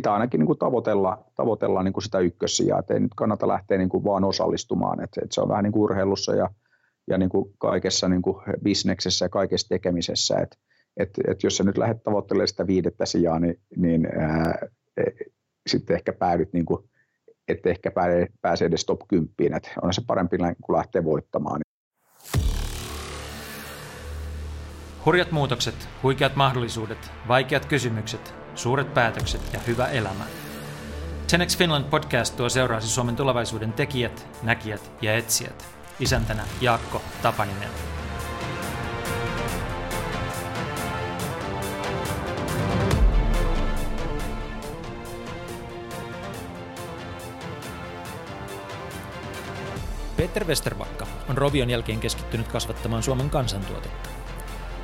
pitää ainakin niin kuin tavoitella, tavoitella niin kuin sitä ykkössijaa, että ei nyt kannata lähteä niin kuin vaan osallistumaan, että, että se on vähän niin kuin urheilussa ja, ja niin kuin kaikessa niin kuin bisneksessä ja kaikessa tekemisessä, että, että, että jos sä nyt lähdet tavoittelemaan sitä viidettä sijaa, niin, niin ää, e, sitten ehkä päädyt, niin kuin, että ehkä pääse edes top 10, että on se parempi kuin lähteä voittamaan. Hurjat muutokset, huikeat mahdollisuudet, vaikeat kysymykset, suuret päätökset ja hyvä elämä. Tenex Finland podcast tuo seuraasi Suomen tulevaisuuden tekijät, näkijät ja etsijät. Isäntänä Jaakko Tapaninen. Peter Westerbakka on Rovion jälkeen keskittynyt kasvattamaan Suomen kansantuotetta.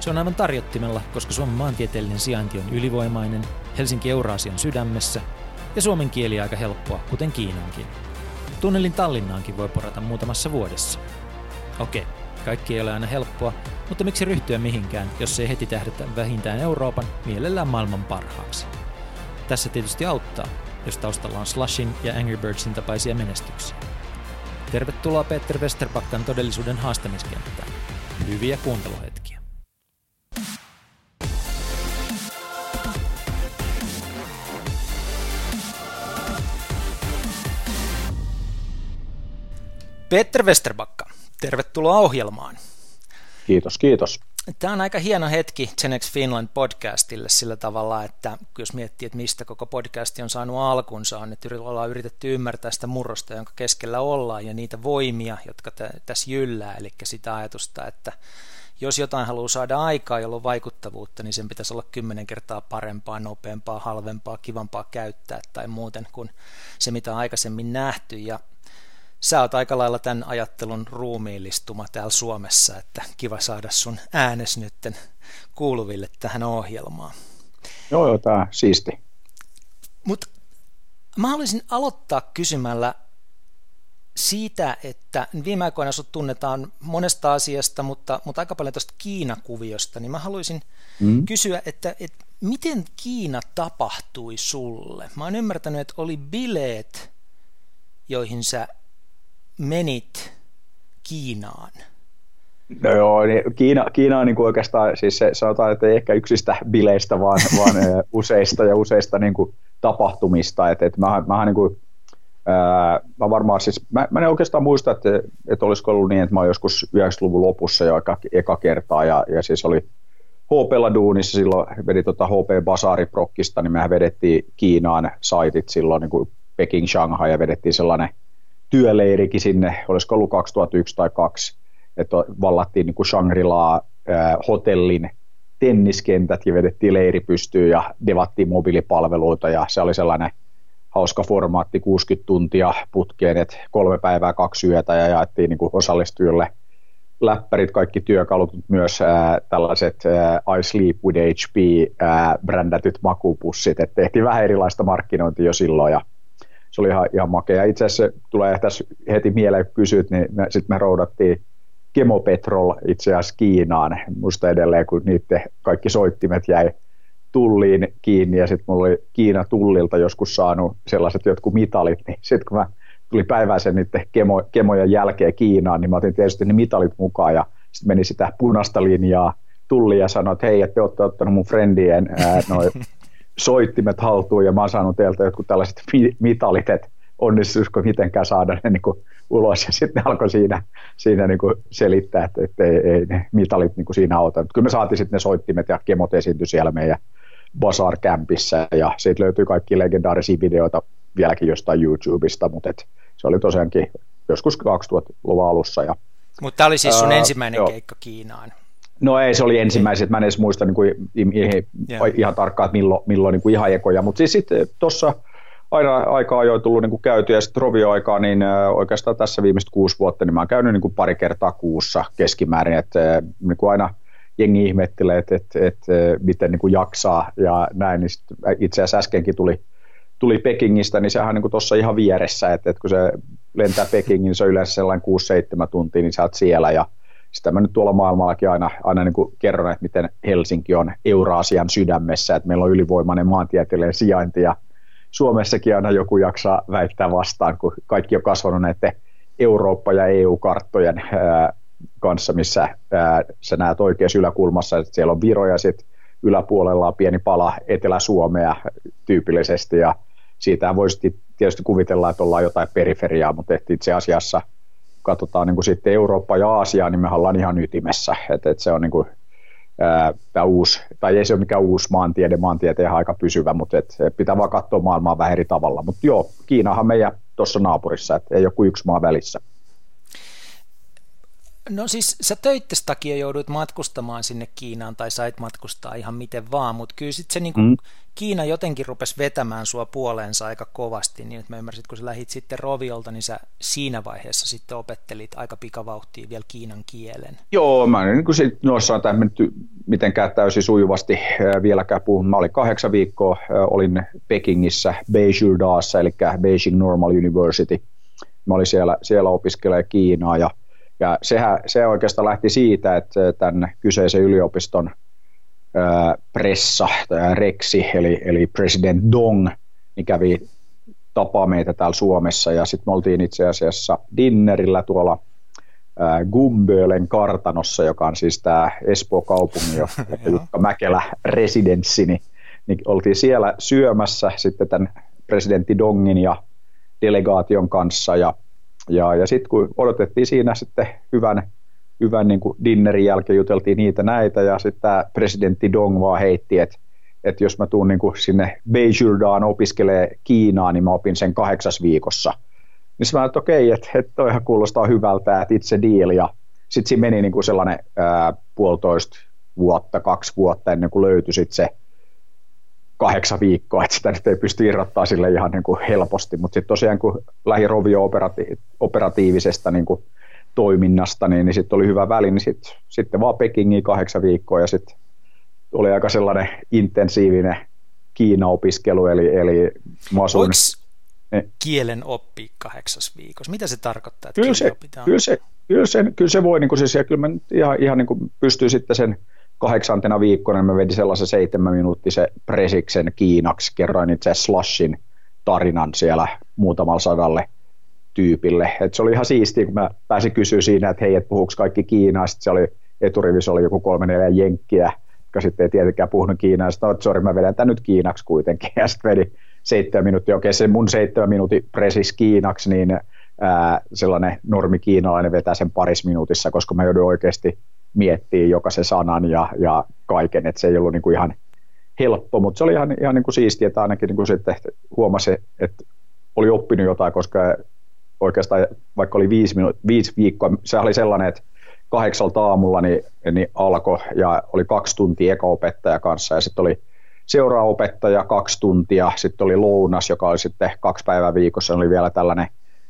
Se on aivan tarjottimella, koska Suomen maantieteellinen sijainti on ylivoimainen, Helsinki Euraasian sydämessä ja suomen kieli aika helppoa, kuten Kiinankin. Tunnelin Tallinnaankin voi porata muutamassa vuodessa. Okei, kaikki ei ole aina helppoa, mutta miksi ryhtyä mihinkään, jos ei heti tähdätä vähintään Euroopan, mielellään maailman parhaaksi. Tässä tietysti auttaa, jos taustalla on Slushin ja Angry Birdsin tapaisia menestyksiä. Tervetuloa Peter Westerbakkan todellisuuden haastamiskenttään. Hyviä kuunteluhetkiä. Peter Westerbakka, tervetuloa ohjelmaan. Kiitos, kiitos. Tämä on aika hieno hetki Genex Finland podcastille sillä tavalla, että jos miettii, että mistä koko podcasti on saanut alkunsa, on, että ollaan yritetty ymmärtää sitä murrosta, jonka keskellä ollaan, ja niitä voimia, jotka t- tässä jyllää, eli sitä ajatusta, että jos jotain haluaa saada aikaa, jolla on vaikuttavuutta, niin sen pitäisi olla kymmenen kertaa parempaa, nopeampaa, halvempaa, kivampaa käyttää tai muuten kuin se, mitä on aikaisemmin nähty. Ja sä oot aika lailla tämän ajattelun ruumiillistuma täällä Suomessa, että kiva saada sun äänes nytten kuuluville tähän ohjelmaan. Joo, joo, tää siisti. Mutta mä haluaisin aloittaa kysymällä siitä, että viime aikoina sut tunnetaan monesta asiasta, mutta, mutta aika paljon tuosta Kiinakuviosta, niin mä haluaisin mm. kysyä, että, että miten Kiina tapahtui sulle? Mä oon ymmärtänyt, että oli bileet, joihin sä menit Kiinaan? No joo, niin Kiina, Kiina on niin kuin oikeastaan, siis se, sanotaan, että ei ehkä yksistä bileistä, vaan, vaan useista ja useista niin kuin tapahtumista. Et, et mä, mä, niin kuin, ää, mä varmaan siis, mä, mä en oikeastaan muista, että, että olisiko ollut niin, että mä oon joskus 90-luvun lopussa jo eka, eka kertaa, ja, ja siis oli HP duunissa silloin, vedi tota HP Basari Prokkista, niin mehän vedettiin Kiinaan saitit silloin niin kuin Peking, Shanghai, ja vedettiin sellainen – työleirikin sinne, olisiko ollut 2001 tai 2002, että vallattiin niin kuin Shangri-La hotellin tenniskentät ja vedettiin leiri pystyyn ja devattiin mobiilipalveluita ja se oli sellainen hauska formaatti 60 tuntia putkeen, että kolme päivää, kaksi yötä ja jaettiin niin kuin osallistujille läppärit, kaikki työkalut, myös ää, tällaiset ää, I Sleep with HP ää, brändätyt makupussit, että tehtiin vähän erilaista markkinointia jo silloin ja se oli ihan, ihan makea. Itse asiassa tulee tässä heti mieleen, kun kysyt, niin sitten me roudattiin Kemopetrol itse asiassa Kiinaan, musta edelleen, kun niiden kaikki soittimet jäi tulliin kiinni, ja sitten mulla oli Kiina tullilta joskus saanut sellaiset jotkut mitalit, niin sitten kun mä tuli päiväisen niiden kemo, kemojen jälkeen Kiinaan, niin mä otin tietysti ne mitalit mukaan, ja sitten meni sitä punaista linjaa tulliin ja sanoi, että hei, että te olette ottanut mun friendien soittimet haltuun ja mä oon saanut teiltä jotkut tällaiset mitalit, että onnistuisiko mitenkään saada ne niin kuin ulos ja sitten ne alkoi siinä, siinä niin kuin selittää, että, että ei, ei ne mitalit niin kuin siinä auta. Mutta kyllä me saatiin sitten ne soittimet ja kemot esiintyi siellä meidän Bazaar Campissa ja siitä löytyy kaikki legendaarisia videoita vieläkin jostain YouTubesta, mutta et se oli tosiaankin joskus 2000-luvun alussa. Ja, mutta tämä oli siis sun ää, ensimmäinen joo. keikka Kiinaan. No ei, se oli ensimmäiset, mä en edes muista niin kuin, yeah. ihan tarkkaan, että milloin, milloin niin kuin ihan ekoja, mutta siis sitten tuossa aina aikaa jo tullut niin kuin käyty. Ja sitten rovioaikaa, niin oikeastaan tässä viimeiset kuusi vuotta, niin mä oon käynyt niin kuin pari kertaa kuussa keskimäärin, että niin kuin aina jengi ihmettelee, että, että, että miten niin kuin jaksaa ja näin, niin itse asiassa äskenkin tuli, tuli Pekingistä, niin sehän on niin tuossa ihan vieressä, että, että kun se lentää Pekingin, niin se on yleensä sellainen 6-7 tuntia, niin sä oot siellä ja sitä mä nyt tuolla maailmallakin aina, aina niin kuin kerron, että miten Helsinki on Euraasian sydämessä, että meillä on ylivoimainen maantieteellinen sijainti ja Suomessakin aina joku jaksaa väittää vastaan, kun kaikki on kasvanut näiden Eurooppa- ja EU-karttojen ää, kanssa, missä ää, sä näet oikeassa yläkulmassa, että siellä on Viro ja sitten yläpuolella on pieni pala Etelä-Suomea tyypillisesti ja siitä voisi tietysti kuvitella, että ollaan jotain periferiaa, mutta itse asiassa katsotaan niin kuin sitten Eurooppa ja Aasia, niin me ollaan ihan ytimessä, että, että se on niin kuin, tämä uusi, tai ei se ole mikään uusi maantiede, maantieteen aika pysyvä, mutta et, pitää vaan katsoa maailmaa vähän eri tavalla. Mutta joo, Kiinahan meidän tuossa naapurissa, että ei kuin yksi maa välissä. No siis sä töittes takia joudut matkustamaan sinne Kiinaan tai sait matkustaa ihan miten vaan, mutta kyllä sitten se niinku, mm. Kiina jotenkin rupesi vetämään sua puoleensa aika kovasti, niin että mä ymmärsin, että kun sä lähit sitten Roviolta, niin sä siinä vaiheessa sitten opettelit aika pikavauhtia vielä Kiinan kielen. Joo, mä en niin kuin sit noissa on mennyt mitenkään täysin sujuvasti vieläkään puhun. Mä olin kahdeksan viikkoa, olin Pekingissä, Beijingdaassa, eli Beijing Normal University. Mä olin siellä, siellä opiskelee Kiinaa ja ja sehän, se oikeastaan lähti siitä, että tämän kyseisen yliopiston ää, pressa, tai Reksi, eli, eli president Dong, niin kävi tapaa meitä täällä Suomessa, ja sitten me oltiin itse asiassa dinnerillä tuolla Gumbölen kartanossa, joka on siis tämä Espoo-kaupungin, Jukka Mäkelä residenssi, niin, niin oltiin siellä syömässä sitten tämän presidentti Dongin ja delegaation kanssa, ja ja, ja sitten kun odotettiin siinä sitten hyvän, hyvän niin kuin dinnerin jälkeen, juteltiin niitä näitä, ja sitten tämä presidentti Dong vaan heitti, että että jos mä tuun niin kuin sinne Beijingdaan opiskelee Kiinaa, niin mä opin sen kahdeksas viikossa. Niin mä että okei, että, että toihan kuulostaa hyvältä, että itse deal. Ja sitten siinä meni niin kuin sellainen ää, puolitoista vuotta, kaksi vuotta ennen kuin löytyi sitten se kahdeksan viikkoa, että sitä nyt ei pysty irrottaa sille ihan niin kuin helposti, mutta sitten tosiaan kun lähi rovio operati- operatiivisesta niin kuin toiminnasta, niin, niin sitten oli hyvä väli, niin sitten, sitten vaan Pekingiin kahdeksan viikkoa ja sitten oli aika sellainen intensiivinen Kiina-opiskelu, eli, eli mä asuin... kielen oppi kahdeksas viikossa? Mitä se tarkoittaa, että kyllä se, kyllä se, kyllä se, kyllä se voi, niin kuin siis, ja kyllä mä ihan, ihan niin kuin pystyy sitten sen kahdeksantena viikkona mä vedin sellaisen seitsemän minuuttisen presiksen Kiinaksi, kerroin itse Slashin tarinan siellä muutamalla sadalle tyypille. Et se oli ihan siistiä, kun mä pääsin kysyä siinä, että hei, et puhuuko kaikki Kiinaa, sitten se oli eturivissä oli joku kolme neljä jenkkiä, jotka sitten ei tietenkään puhunut Kiinaa, sitten että sorry, mä vedän tämän nyt Kiinaksi kuitenkin, ja sitten vedin seitsemän minuuttia, okei se mun seitsemän minuutin presis Kiinaksi, niin ää, sellainen normi kiinalainen vetää sen paris minuutissa, koska mä joudun oikeasti miettiä jokaisen sanan ja, ja kaiken, että se ei ollut niin kuin ihan helppo, mutta se oli ihan, ihan niin kuin siistiä, että ainakin niin kuin sitten huomasi, että oli oppinut jotain, koska oikeastaan vaikka oli viisi, minu- viisi viikkoa, se oli sellainen, että kahdeksalta aamulla niin, niin alkoi ja oli kaksi tuntia eka opettaja kanssa ja sitten oli seuraava opettaja kaksi tuntia, sitten oli lounas, joka oli sitten kaksi päivää viikossa, oli vielä tällainen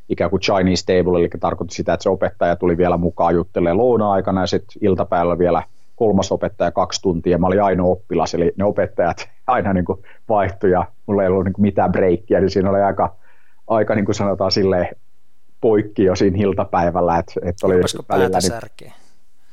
ikään kuin Chinese table, eli tarkoitti sitä, että se opettaja tuli vielä mukaan juttelemaan louna-aikana ja sitten iltapäivällä vielä kolmas opettaja kaksi tuntia. Mä olin ainoa oppilas, eli ne opettajat aina niin kuin vaihtui ja mulla ei ollut niin kuin mitään breikkiä, niin siinä oli aika, aika niin kuin sanotaan silleen poikki jo siinä iltapäivällä. Että, että oli välillä, niin,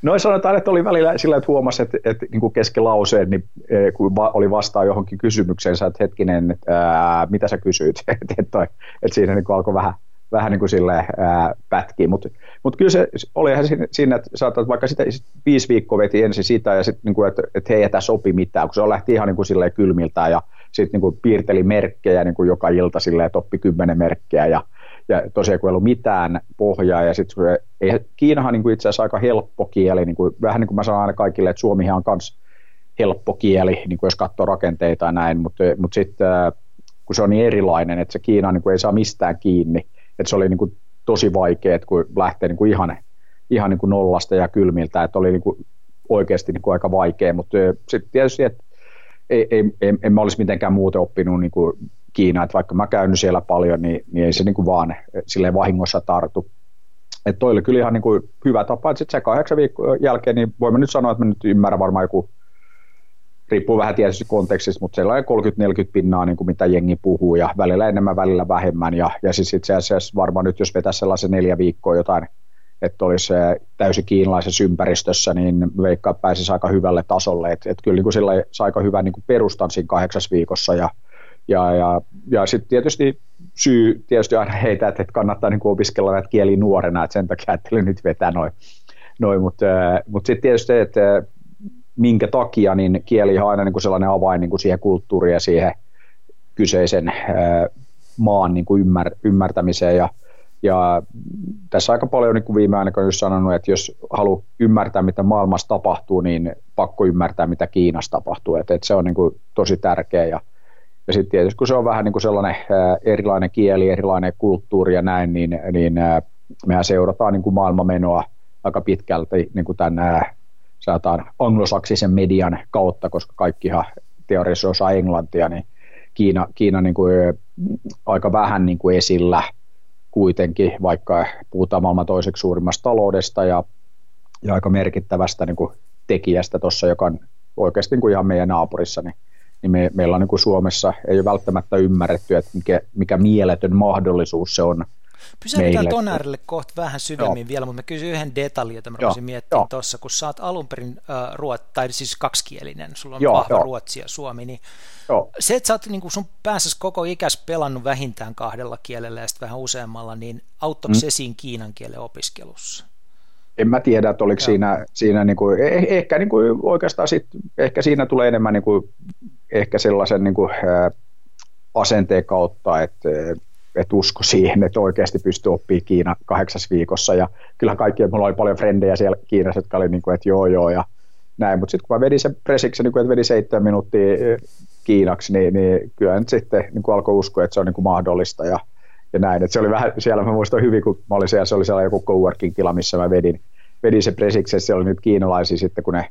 No sanotaan, että oli välillä sillä, että huomasi, että, että niin kuin kesken lauseen, niin e, kun va, oli vastaan johonkin kysymykseen, että hetkinen, että ää, mitä sä kysyit, että, että, että siinä niin kuin alkoi vähän vähän niin kuin silleen ää, pätkiä, mutta mut kyllä se oli ihan siinä, että saatat vaikka sitä viisi viikkoa veti ensin sitä ja sitten, niin kuin, että, että hei, ei sopi mitään, kun se lähti ihan niin kuin silleen kylmiltään ja sitten niin kuin piirteli merkkejä niin kuin joka ilta silleen, että oppi kymmenen merkkejä ja, ja tosiaan kun ei ollut mitään pohjaa ja sitten Kiinahan niin kuin itse asiassa aika helppo kieli, niin kuin, vähän niin kuin mä sanon aina kaikille, että Suomihan on myös helppo kieli, niin kuin jos katsoo rakenteita ja näin, mutta, mutta sitten kun se on niin erilainen, että se Kiina niin kuin ei saa mistään kiinni, että se oli niin kuin tosi vaikea, että kun lähtee niin kuin ihan, ihan niin kuin nollasta ja kylmiltä, että oli niin kuin oikeasti niin kuin aika vaikea, mutta sitten tietysti, että ei, ei, ei, en mä olisi mitenkään muuten oppinut niin kuin Kiinaa, että vaikka mä käynyt siellä paljon, niin, niin ei se niin kuin vaan silleen vahingossa tartu. Että toi oli kyllä ihan niin kuin hyvä tapa, että sitten se kahdeksan viikon jälkeen, niin voimme nyt sanoa, että mä nyt ymmärrän varmaan joku riippuu vähän tietysti kontekstista, mutta sellainen 30-40 pinnaa, niin kuin mitä jengi puhuu, ja välillä enemmän, välillä vähemmän, ja, ja siis itse asiassa varmaan nyt, jos vetäisi sellaisen neljä viikkoa jotain, että olisi täysin kiinalaisessa ympäristössä, niin veikkaa pääsisi aika hyvälle tasolle, että et kyllä niin kuin sillä sai aika hyvän niin kuin perustan siinä kahdeksassa viikossa, ja Ja, ja, ja sitten tietysti syy tietysti aina heitä, että kannattaa niin opiskella näitä kieliä nuorena, että sen takia ajattelin nyt vetää noin. Noi, mutta mut sitten tietysti, että minkä takia, niin kieli on aina niin kuin sellainen avain niin kuin siihen kulttuuriin ja siihen kyseisen maan niin kuin ymmär, ymmärtämiseen. Ja, ja tässä aika paljon niin kuin viime aikoina on sanonut, että jos haluaa ymmärtää, mitä maailmassa tapahtuu, niin pakko ymmärtää, mitä Kiinassa tapahtuu. Että, että se on niin kuin tosi tärkeä. Ja, ja sitten tietysti kun se on vähän niin kuin sellainen erilainen kieli, erilainen kulttuuri ja näin, niin, niin mehän seurataan niin kuin maailmamenoa aika pitkälti niin kuin tämän sanotaan anglosaksisen median kautta, koska kaikkihan teoriassa osaa englantia, niin Kiina, Kiina niin kuin, aika vähän niin kuin esillä kuitenkin, vaikka puhutaan maailman toiseksi suurimmasta taloudesta ja, ja aika merkittävästä niin kuin tekijästä tuossa, joka on oikeasti niin kuin ihan meidän naapurissa, niin, niin me, meillä on niin kuin Suomessa ei ole välttämättä ymmärretty, että mikä, mikä mieletön mahdollisuus se on Pysähdytään ton äärelle kohta vähän syvemmin Joo. vielä, mutta mä kysyn yhden detaljin, jota mä voisin miettiä tuossa, kun sä oot alun perin äh, ruot, tai siis kaksikielinen, sulla on Joo, vahva jo. ruotsi ja suomi, niin Joo. se, että sä oot niin sun päässäsi koko ikäs pelannut vähintään kahdella kielellä ja sitten vähän useammalla, niin auttoiko mm. se siinä kiinan kielen opiskelussa? En mä tiedä, että oliko Joo. siinä, siinä niin kuin, eh, ehkä niin kuin oikeastaan sit, ehkä siinä tulee enemmän niin kuin, ehkä sellaisen niin kuin, ää, asenteen kautta, että et usko siihen, että oikeasti pystyy oppimaan Kiina kahdeksas viikossa. Ja kyllä kaikki, mulla oli paljon frendejä siellä Kiinassa, jotka oli niin kuin, että joo joo ja näin. Mutta sitten kun mä vedin sen presiksi, niin kuin, että vedin seitsemän minuuttia Kiinaksi, niin, niin kyllä nyt sitten niin kuin alkoi uskoa, että se on niin kuin mahdollista ja, ja näin. Et se oli vähän, siellä mä muistan hyvin, kun mä olin siellä, se oli siellä joku coworking tila, missä mä vedin, vedin se presiksi, että siellä oli nyt kiinalaisia sitten, kun ne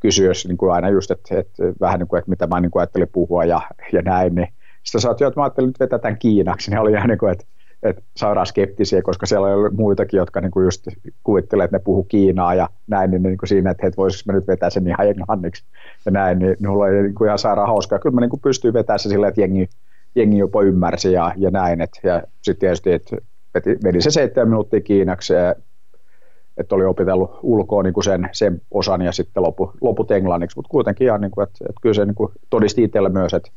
kysyivät niin kuin aina just, että, että vähän niin kuin, että mitä mä niin kuin ajattelin puhua ja, ja näin, niin sitten sä oot, että mä ajattelin nyt vetää tämän Kiinaksi, niin oli ihan niin kuin, että, että saadaan skeptisiä, koska siellä oli muitakin, jotka niin kuin just kuvittelee, että ne puhuu Kiinaa ja näin, niin, niin kuin siinä, että, että voisiko mä nyt vetää sen ihan englanniksi ja näin, niin mulla oli niin kuin ihan sairaan hauskaa. Kyllä mä niin kuin pystyin vetämään se silleen, että jengi, jengi jopa ymmärsi ja, ja näin, että, ja sitten tietysti, että meni se seitsemän minuuttia Kiinaksi, että oli opitellut ulkoa niin kuin sen, sen osan ja sitten lopu, loput englanniksi, mutta kuitenkin ihan, niin kuin, että, että kyllä se niin kuin todisti itselle myös, että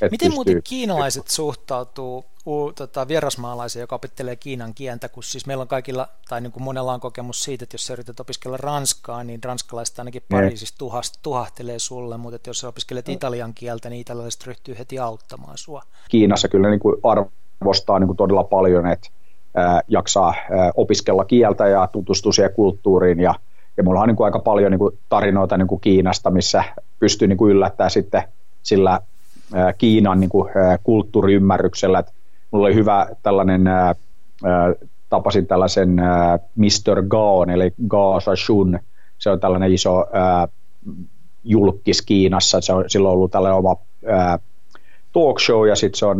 Miten pystyy... muuten kiinalaiset suhtautuu u, tota, vierasmaalaisiin, joka opettelee kiinan kieltä, kun siis meillä on kaikilla, tai niin kuin monella on kokemus siitä, että jos sä yrität opiskella ranskaa, niin ranskalaiset ainakin Pariisissa tuhast, tuhahtelee sulle, mutta että jos sä opiskelet italian kieltä, niin italialaiset ryhtyy heti auttamaan sua. Kiinassa kyllä niin kuin arvostaa niin kuin todella paljon, että ää, jaksaa ää, opiskella kieltä ja tutustua siihen kulttuuriin. Ja ja mulla on niin kuin aika paljon niin kuin tarinoita niin kuin Kiinasta, missä pystyy niin kuin yllättämään sitten sillä Kiinan niin kuin, kulttuuriymmärryksellä. Että mulla oli hyvä tällainen, tapasin tällaisen Mr. Gaon, eli Gao Shun. Se on tällainen iso julkis Kiinassa. Se on, sillä on ollut tällainen oma talk show ja sitten se on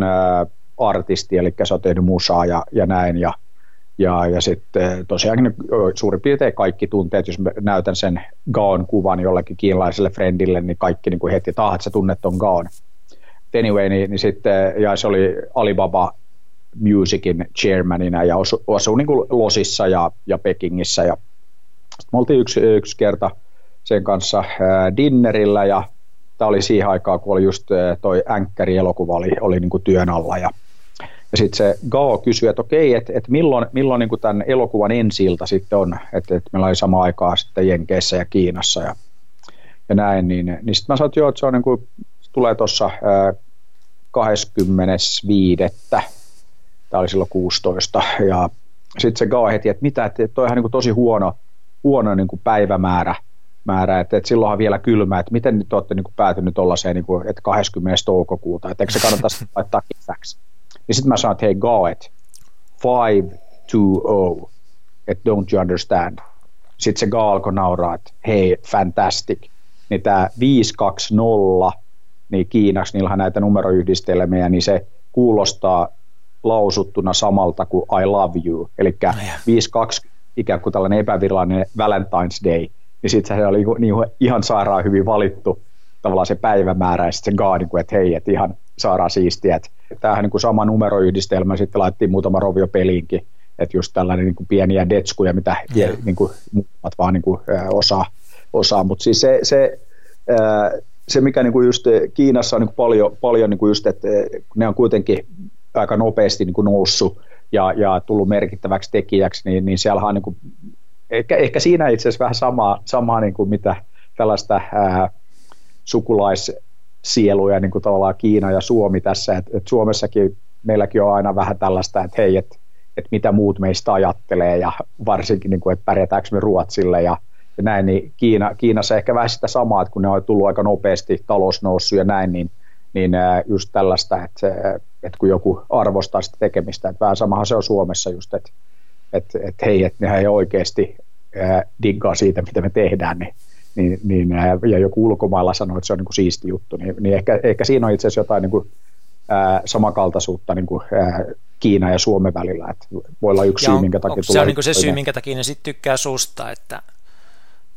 artisti, eli se on tehnyt musaa ja, ja näin. Ja, ja, ja sitten tosiaan suurin piirtein kaikki tunteet, jos näytän sen Gaon kuvan jollekin kiinalaiselle friendille, niin kaikki niin kuin heti, että sä tunnet ton Gaon anyway, niin, niin sitten, ja se oli Alibaba Musicin chairmanina ja asui, asu niin kuin Losissa ja, ja Pekingissä. Ja sitten me oltiin yksi, yksi kerta sen kanssa ää, dinnerillä ja tämä oli siihen aikaan, kun oli just ää, toi Änkkäri-elokuva oli, oli niin kuin työn alla ja ja sitten se Gao kysyi, että okei, että et milloin, milloin niin tämän elokuvan ensi sitten on, että et meillä oli sama aikaa sitten Jenkeissä ja Kiinassa ja, ja näin, niin, niin sitten mä sanoin, että joo, että se on niin kuin tulee tuossa 25. Tämä oli silloin 16. Ja sitten se Gaa heti, että mitä, että toi on niin tosi huono, huono niin päivämäärä, määrä, että, että silloinhan vielä kylmä, että miten nyt olette niin kuin päätynyt tuollaiseen, niin kuin, että 20. toukokuuta, että eikö se kannattaisi laittaa kesäksi. Niin sitten mä sanoin, että hei Gaa, että 520, että don't you understand. Sitten se Gaa alkoi nauraa, että hei, fantastic. Niin tämä 520 niin Kiinaksi niillä on näitä numeroyhdistelmiä, niin se kuulostaa lausuttuna samalta kuin I love you, eli 5-2 ikään kuin tällainen epävirallinen Valentine's Day, niin sitten se oli niin, niin ihan sairaan hyvin valittu tavallaan se päivämäärä ja sitten se gaadi, että hei, että ihan sairaan siistiä. Että tämähän niin kuin sama numeroyhdistelmä, sitten laitettiin muutama rovio peliinkin, että just tällainen niin kuin pieniä detskuja, mitä niin kuin, muut vaan niin kuin, osaa, osaa. mutta siis se, se se mikä niin kuin just Kiinassa on niin kuin paljon, paljon niin kuin just, että ne on kuitenkin aika nopeasti niin kuin noussut ja, ja tullut merkittäväksi tekijäksi, niin, niin siellä on niin kuin, ehkä, ehkä siinä itse asiassa vähän samaa, samaa niin kuin mitä tällaista ää, sukulaissieluja niin kuin tavallaan Kiina ja Suomi tässä, että et Suomessakin meilläkin on aina vähän tällaista, että hei, että et mitä muut meistä ajattelee ja varsinkin, niin kuin, että pärjätäänkö me Ruotsille ja, ja näin, niin Kiina, Kiinassa ehkä vähän sitä samaa, että kun ne on tullut aika nopeasti talousnoussut ja näin, niin, niin just tällaista, että, että kun joku arvostaa sitä tekemistä, että vähän samahan se on Suomessa just, että, että, että hei, että nehän ei oikeasti diggaa siitä, mitä me tehdään, niin niin, niin, ja joku ulkomailla sanoo, että se on niin kuin siisti juttu, niin, niin ehkä, ehkä siinä on itse asiassa jotain niin kuin, ää, samankaltaisuutta niin kuin, ää, Kiina ja Suomen välillä. Että voi olla yksi ja syy, minkä takia Se on niin se syy, minkä takia ne sitten tykkää susta, että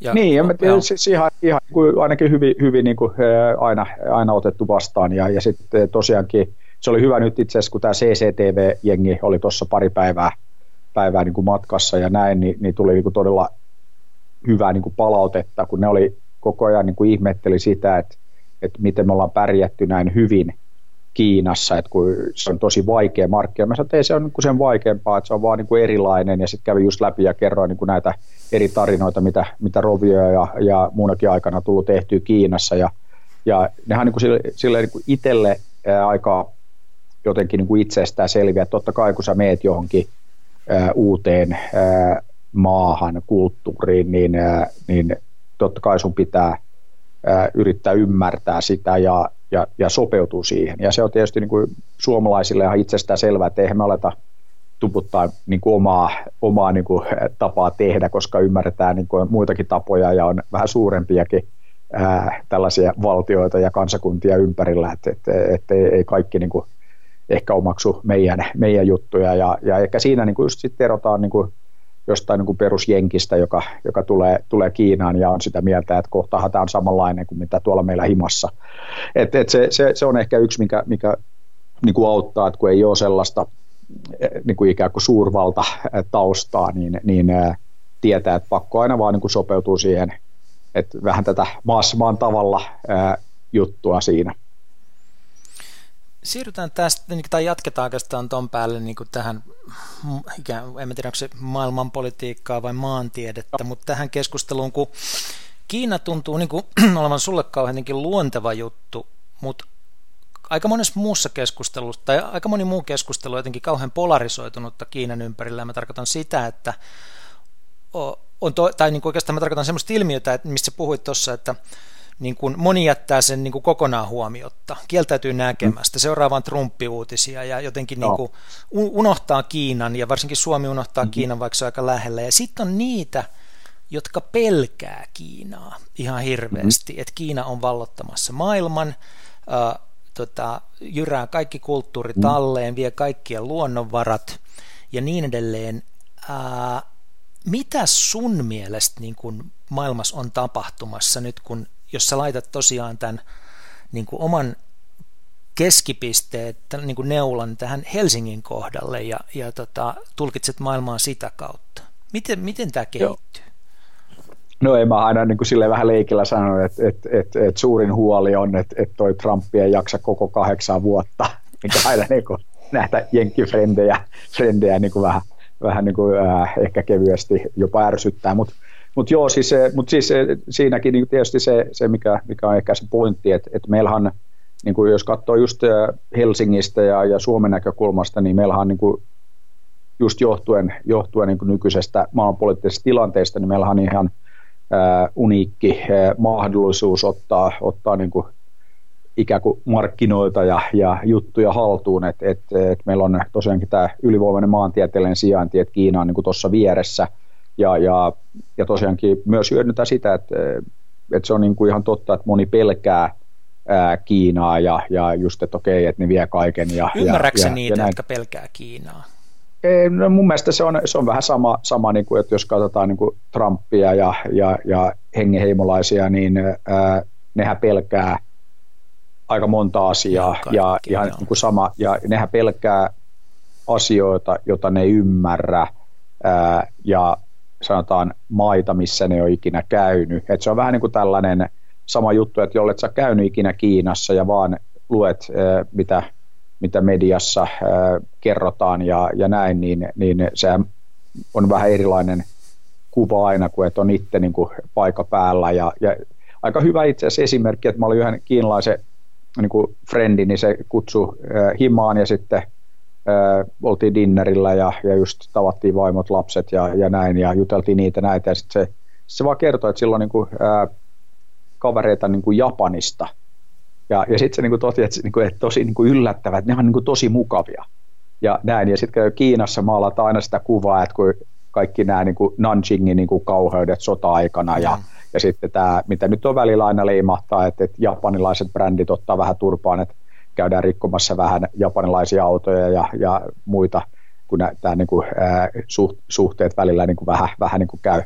ja, niin, ja, ja siis ihan, ihan ainakin hyvin, hyvin niin kuin, aina, aina otettu vastaan. Ja, ja sitten tosiaankin se oli hyvä nyt itse asiassa, kun tämä CCTV-jengi oli tuossa pari päivää, päivää niin kuin matkassa ja näin, niin, niin tuli niin kuin todella hyvää niin kuin palautetta, kun ne oli koko ajan niin kuin ihmetteli sitä, että, että miten me ollaan pärjätty näin hyvin Kiinassa, että kun se on tosi vaikea markkina. Mä sanoin, että ei se ole niin sen vaikeampaa, että se on vaan niin kuin erilainen. Ja sitten kävin just läpi ja kerroin niin kuin näitä eri tarinoita, mitä, mitä Rovio ja, ja muunakin aikana tullut tehtyä Kiinassa. Ja, ja nehän niin kuin sille, sille niin kuin itselle ää, aika jotenkin niin kuin itsestään selviä, totta kai kun sä meet johonkin ää, uuteen ää, maahan, kulttuuriin, niin, niin totta kai sun pitää yrittää ymmärtää sitä. Ja, ja, ja sopeutua siihen. Ja se on tietysti niin kuin suomalaisille ihan itsestään selvää, että eihän me aleta tuputtaa niin kuin omaa, omaa niin kuin tapaa tehdä, koska ymmärretään niin kuin muitakin tapoja ja on vähän suurempiakin ää, tällaisia valtioita ja kansakuntia ympärillä, että, että, että ei kaikki niin kuin ehkä omaksu meidän, meidän juttuja ja, ja ehkä siinä niin kuin just sitten erotaan niin kuin jostain niin kuin perusjenkistä, joka, joka tulee, tulee Kiinaan ja on sitä mieltä, että kohtahan tämä on samanlainen kuin mitä tuolla meillä himassa. Et, et se, se, se, on ehkä yksi, mikä, mikä niin kuin auttaa, että kun ei ole sellaista eh, niin kuin ikään kuin suurvalta eh, taustaa, niin, niin eh, tietää, että pakko aina vaan niin kuin sopeutuu siihen, että vähän tätä maassa maan tavalla ää, juttua siinä. Siirrytään tästä, niin tai jatketaan oikeastaan tuon päälle niin kuin tähän, ikään, en tiedä onko se maailmanpolitiikkaa vai maantiedettä, mutta tähän keskusteluun, kun Kiina tuntuu niin kuin, olevan sulle kauhean luonteva juttu, mutta aika monessa muussa keskustelussa, tai aika moni muu keskustelu on jotenkin kauhean polarisoitunutta Kiinan ympärillä, ja mä tarkoitan sitä, että on to, tai niin kuin oikeastaan mä tarkoitan semmoista ilmiötä, että mistä puhuit tuossa, että niin kuin moni jättää sen niin kuin kokonaan huomiotta, kieltäytyy näkemästä, mm. seuraavaan Trump-uutisia ja jotenkin no. niin kuin unohtaa Kiinan ja varsinkin Suomi unohtaa mm. Kiinan, vaikka se on aika lähellä. Ja sitten on niitä, jotka pelkää Kiinaa ihan hirveästi, mm. että Kiina on vallottamassa maailman, äh, tota, jyrää kaikki kulttuuri talleen, vie kaikkien luonnonvarat ja niin edelleen. Äh, mitä sun mielestä niin kun maailmassa on tapahtumassa nyt, kun jos sä laitat tosiaan tämän niin kuin oman keskipisteet, niin kuin neulan tähän Helsingin kohdalle ja, ja tota, tulkitset maailmaa sitä kautta. Miten, miten tämä kehittyy? No en mä aina niin kuin vähän leikillä sanonut, että, että, että, että suurin huoli on, että, että toi Trump ei jaksa koko kahdeksan vuotta, mikä aina niin kuin näitä jenkkifrendejä frendejä niin kuin vähän, vähän niin kuin, äh, ehkä kevyesti jopa ärsyttää, mutta mutta joo, siis, mut siis siinäkin niin tietysti se, se mikä, mikä on ehkä se pointti, että, että meillähän, niin kuin jos katsoo just Helsingistä ja, ja Suomen näkökulmasta, niin meillähän niin kuin just johtuen, johtuen niin kuin nykyisestä maailmanpoliittisesta tilanteesta, niin meillähän on ihan ää, uniikki ää, mahdollisuus ottaa, ottaa niin kuin ikään kuin markkinoita ja, ja juttuja haltuun, että et, et meillä on tosiaankin tämä ylivoimainen maantieteellinen sijainti, että Kiina on niin tuossa vieressä – ja, ja, ja tosiaankin myös hyödyntää sitä, että, että se on niin kuin ihan totta, että moni pelkää ää, Kiinaa ja, ja just, että okei, että ne vie kaiken. Ja, Ymmärrätkö ja, niitä, ja jotka pelkää Kiinaa? Ei, no mun mielestä se on, se on vähän sama, sama niin kuin, että jos katsotaan niin kuin Trumpia ja, ja, ja hengenheimolaisia, niin ää, nehän pelkää aika monta asiaa ja, ja ihan niin kuin sama, ja nehän pelkää asioita, joita ne ei ymmärrä, ää, ja sanotaan maita, missä ne on ikinä käynyt. Et se on vähän niin kuin tällainen sama juttu, että jollet sä käynyt ikinä Kiinassa ja vaan luet, mitä, mitä mediassa kerrotaan ja, ja näin, niin, niin se on vähän erilainen kuva aina, kuin että on itse niin kuin paikka päällä. Ja, ja aika hyvä itse asiassa esimerkki, että mä olin yhden kiinalaisen niin kuin frendi, niin se kutsui himaan ja sitten äh, oltiin dinnerillä ja, ja just tavattiin vaimot, lapset ja, ja näin ja juteltiin niitä näitä ja sitten se, se vaan kertoi, että silloin niin kuin, äh, kavereita niin kuin Japanista ja, ja sitten se niin kuin toti, että, niin kuin, että tosi niin kuin yllättävää, että ne on niin kuin tosi mukavia ja näin. Ja sitten Kiinassa maalataan aina sitä kuvaa, että kun kaikki nämä niin kuin Nanjingin niin kuin kauheudet sota-aikana ja, mm. ja sitten tämä, mitä nyt on välillä aina leimahtaa, että, että japanilaiset brändit ottaa vähän turpaan, että käydään rikkomassa vähän japanilaisia autoja ja, ja muita, kun tämä niin kuin, ää, suht, suhteet välillä niin kuin vähän, vähän niin kuin käy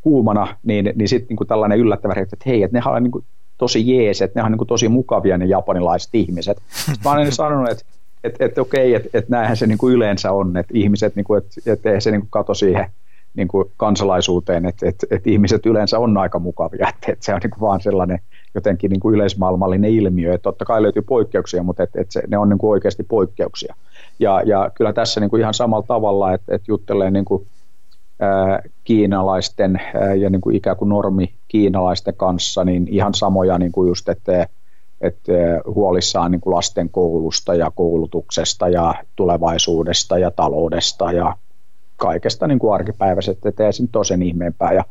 kuumana, niin, niin sitten niin tällainen yllättävä että hei, että nehän on niin kuin tosi jees, että ne on niin kuin tosi mukavia ne japanilaiset ihmiset. Sitten mä olen sanonut, että että et, okei, että et näinhän se niin kuin yleensä on, että ihmiset, niin että et ei se niin kuin kato siihen niin kuin kansalaisuuteen, että et, et ihmiset yleensä on aika mukavia, että et se on niin kuin vaan sellainen jotenkin niin kuin yleismaailmallinen ilmiö, että totta kai löytyy poikkeuksia, mutta et, et se, ne on niin kuin oikeasti poikkeuksia. Ja, ja kyllä tässä niin kuin ihan samalla tavalla, että et juttelee niin kuin, ää, kiinalaisten ää, ja niin kuin ikään kuin normi kiinalaisten kanssa, niin ihan samoja niin kuin just, että että huolissaan niin kuin lasten koulusta ja koulutuksesta ja tulevaisuudesta ja taloudesta ja kaikesta niin kuin arkipäiväisestä, ettei se nyt ole sen ihmeempää. Ja,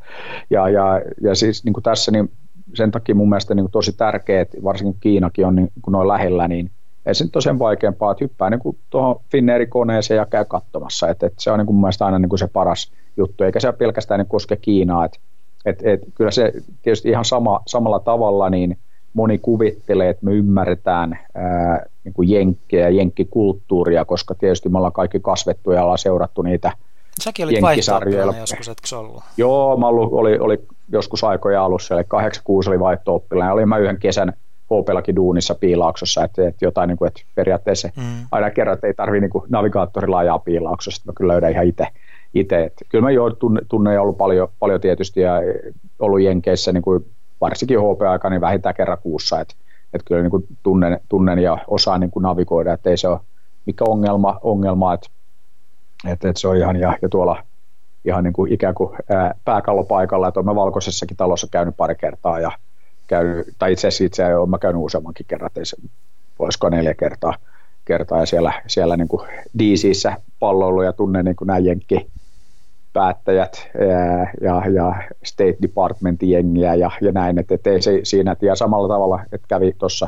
ja, ja, ja siis niin kuin tässä niin sen takia mun mielestä niin kuin tosi tärkeää, että varsinkin Kiinakin on niin kuin noin lähellä, niin ei se nyt ole sen vaikeampaa, että hyppää niin tuohon Finnair-koneeseen ja käy katsomassa. että että se on niin kuin mun mielestä aina niin kuin se paras juttu, eikä se pelkästään niin koske Kiinaa. että että että kyllä se tietysti ihan sama, samalla tavalla, niin moni kuvittelee, että me ymmärretään ää, niin kuin jenkkejä jenkkikulttuuria, koska tietysti me ollaan kaikki kasvettu ja ollaan seurattu niitä Säkin olit vaihto joskus, etkö ollut? Joo, mä ollut, oli, oli joskus aikoja alussa, eli 86 oli vaihto ja olin mä yhden kesän HPLakin duunissa piilauksossa, että, että jotain, niin kuin, että periaatteessa mm. aina kerran, että ei tarvitse niin navigaattorilla ajaa piilauksossa, mä kyllä löydän ihan itse. itse. Kyllä mä jo tunne, tunne ollut paljon, paljon tietysti ja ollut Jenkeissä niin kuin varsinkin HP-aika niin vähintään kerran kuussa, että et kyllä niin kuin tunnen, tunnen ja osaan niin kuin navigoida, että ei se ole mikä ongelma, ongelma että et, et se on ihan ja, ja tuolla ihan niin kuin ikään kuin ää, pääkallopaikalla, että olen valkoisessakin talossa käynyt pari kertaa ja käynyt, tai itse asiassa itse olen mä käynyt useammankin kerran, se, olisiko neljä kertaa, kertaa. Ja siellä, siellä niin kuin DCissä palloilu ja tunnen niin kuin nämä jenkki, päättäjät ja, ja State Departmentin jengiä ja, ja näin, että et ei se siinä, että ja samalla tavalla, että kävi tuossa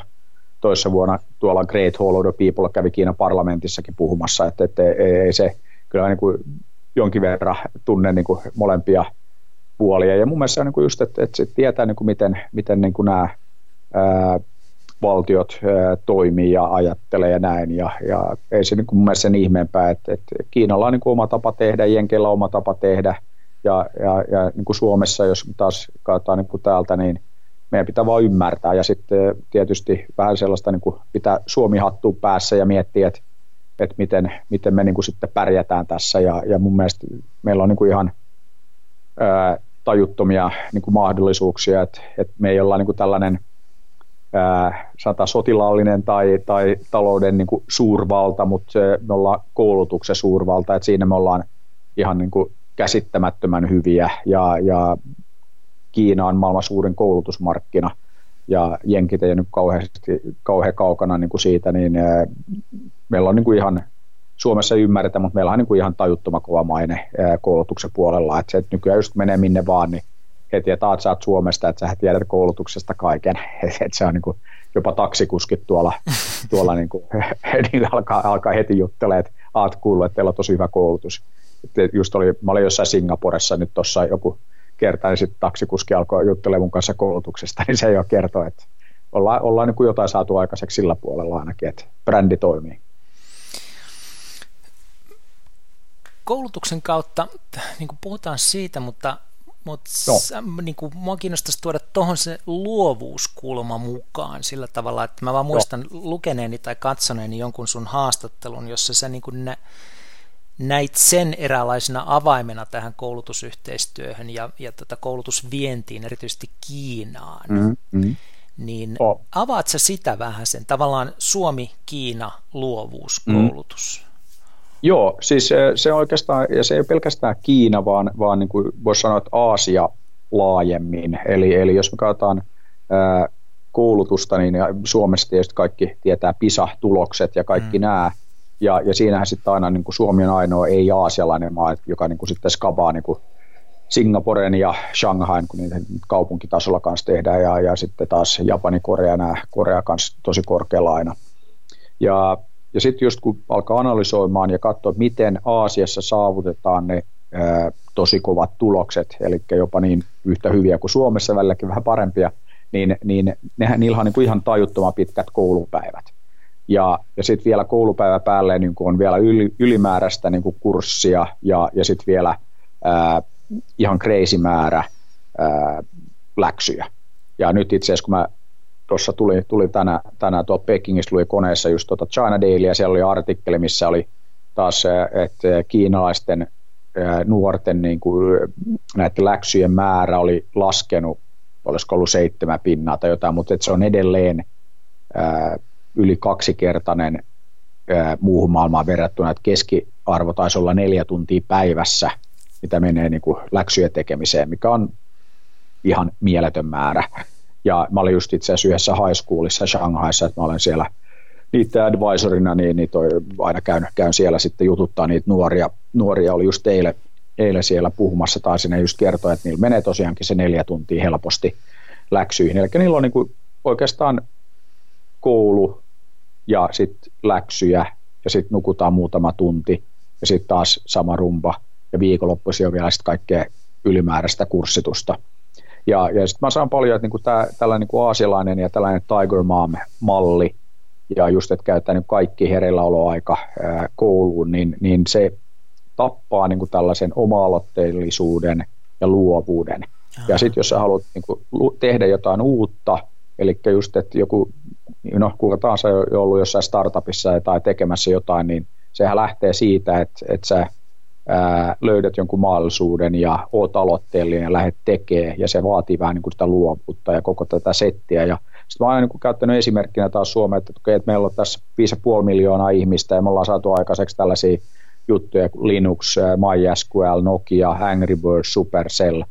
toissa vuonna tuolla Great Hall of the People kävi Kiinan parlamentissakin puhumassa, että, ei, ei se kyllä niin kuin jonkin verran tunne niin kuin molempia puolia ja mun mielestä on niin kuin just, että, että tietää niin kuin miten, miten niin kuin nämä ää, valtiot ää, toimii ja ajattelee ja näin. Ja, ja ei se niin kuin mun mielestä sen ihmeempää, että, että Kiinalla on niin kuin oma tapa tehdä, Jenkeillä on oma tapa tehdä. Ja, ja, ja niin kuin Suomessa, jos taas katsotaan niin kuin täältä, niin meidän pitää vain ymmärtää. Ja sitten tietysti vähän sellaista niin kuin pitää Suomi-hattua päässä ja miettiä, että, että miten, miten me niin kuin sitten pärjätään tässä. Ja, ja mun mielestä meillä on niin kuin ihan ää, tajuttomia niin kuin mahdollisuuksia, että, että me ei olla niin kuin tällainen – sata sotilaallinen tai, tai talouden niin kuin suurvalta, mutta me ollaan koulutuksen suurvalta, että siinä me ollaan ihan niin kuin käsittämättömän hyviä ja, ja Kiina on maailman suurin koulutusmarkkina ja jenkit ei nyt kauheasti, kauhean kaukana niin kuin siitä, niin meillä on niin kuin ihan Suomessa ymmärretä, mutta meillä on niin kuin ihan tajuttoman kova maine koulutuksen puolella, että se että nykyään just menee minne vaan, niin heti, että sä oot Suomesta, että sä tiedät koulutuksesta kaiken. että se on niin kuin, jopa taksikuskit tuolla, tuolla niin kuin, niin alkaa, alkaa heti juttelemaan, että aat kuullut, että teillä on tosi hyvä koulutus. Et just oli, mä olin jossain Singaporessa nyt tuossa joku kerta, niin sitten taksikuski alkoi juttelemaan mun kanssa koulutuksesta, niin se jo kertoo, että ollaan, ollaan niin kuin jotain saatu aikaiseksi sillä puolella ainakin, että brändi toimii. Koulutuksen kautta, niin kuin puhutaan siitä, mutta mutta no. niin kuin, mua kiinnostaisi tuoda tuohon se luovuuskulma mukaan sillä tavalla, että mä vaan no. muistan no. lukeneeni tai katsoneeni jonkun sun haastattelun, jossa sä niin kuin nä, näit sen eräänlaisena avaimena tähän koulutusyhteistyöhön ja, ja tota koulutusvientiin, erityisesti Kiinaan. Mm-hmm. Niin oh. avaat sä sitä vähän sen, tavallaan Suomi-Kiina luovuuskoulutus? Mm. Joo, siis se on oikeastaan, ja se ei ole pelkästään Kiina, vaan, vaan niin kuin voisi sanoa, että Aasia laajemmin. Eli, eli jos me katsotaan ää, koulutusta, niin Suomessa tietysti kaikki tietää PISA-tulokset ja kaikki mm. nämä, ja, ja siinähän sitten aina niin kuin Suomi on ainoa ei-aasialainen maa, joka niin kuin sitten skabaa niin kuin Singaporen ja Shanghain, kun niitä kaupunkitasolla kanssa tehdään, ja, ja sitten taas Japani, Korea, nämä Korea kanssa tosi korkealla aina. Ja, ja sitten just kun alkaa analysoimaan ja katsoa, miten Aasiassa saavutetaan ne ää, tosi kovat tulokset, eli jopa niin yhtä hyviä kuin Suomessa, välilläkin vähän parempia, niin, niin nehän, niillä on niin kuin ihan tajuttoman pitkät koulupäivät. Ja, ja sitten vielä koulupäivä päälle niin on vielä yli, ylimääräistä niin kurssia ja, ja sitten vielä ää, ihan crazy määrä ää, läksyjä. Ja nyt itse asiassa kun mä tuossa tuli, tuli tänä, tänään tuo Pekingistä luin koneessa just tuota China Daily ja siellä oli artikkeli, missä oli taas, että kiinalaisten nuorten niin kuin, näiden läksyjen määrä oli laskenut, olisiko ollut seitsemän pinnaa tai jotain, mutta että se on edelleen ää, yli kaksikertainen ää, muuhun maailmaan verrattuna, että keskiarvo taisi olla neljä tuntia päivässä, mitä menee niin kuin läksyjen tekemiseen, mikä on ihan mieletön määrä. Ja mä olin just itse asiassa yhdessä high schoolissa Shanghaissa, että mä olen siellä niiden advisorina, niin, niin toi, aina käyn, käyn, siellä sitten jututtaa niitä nuoria. Nuoria oli just eilen, eilen siellä puhumassa taas, ne just kertoi, että niillä menee tosiaankin se neljä tuntia helposti läksyihin. Eli niillä on niin kuin oikeastaan koulu ja sitten läksyjä ja sitten nukutaan muutama tunti ja sitten taas sama rumpa ja viikonloppuisin on vielä sitten kaikkea ylimääräistä kurssitusta. Ja, ja sitten mä saan paljon, että niinku tää, tällainen niinku aasialainen ja tällainen Tiger Mom-malli, ja just, että käyttää niin kaikki hereilläoloaika ää, kouluun, niin, niin se tappaa niin kuin tällaisen oma-aloitteellisuuden ja luovuuden. Aha. Ja sitten jos sä haluat niin kuin, tehdä jotain uutta, eli just, että joku, no kuka tahansa on ollut jossain startupissa tai tekemässä jotain, niin sehän lähtee siitä, että, että sä ää, löydät jonkun mahdollisuuden ja oot aloitteellinen ja lähdet tekemään, ja se vaatii vähän niin kuin sitä luovuutta ja koko tätä settiä. Ja sitten mä oon niin käyttänyt esimerkkinä taas Suomeen, että, okay, että meillä on tässä 5,5 miljoonaa ihmistä, ja me ollaan saatu aikaiseksi tällaisia juttuja kuin Linux, MySQL, Nokia, Angry Birds, Supercell,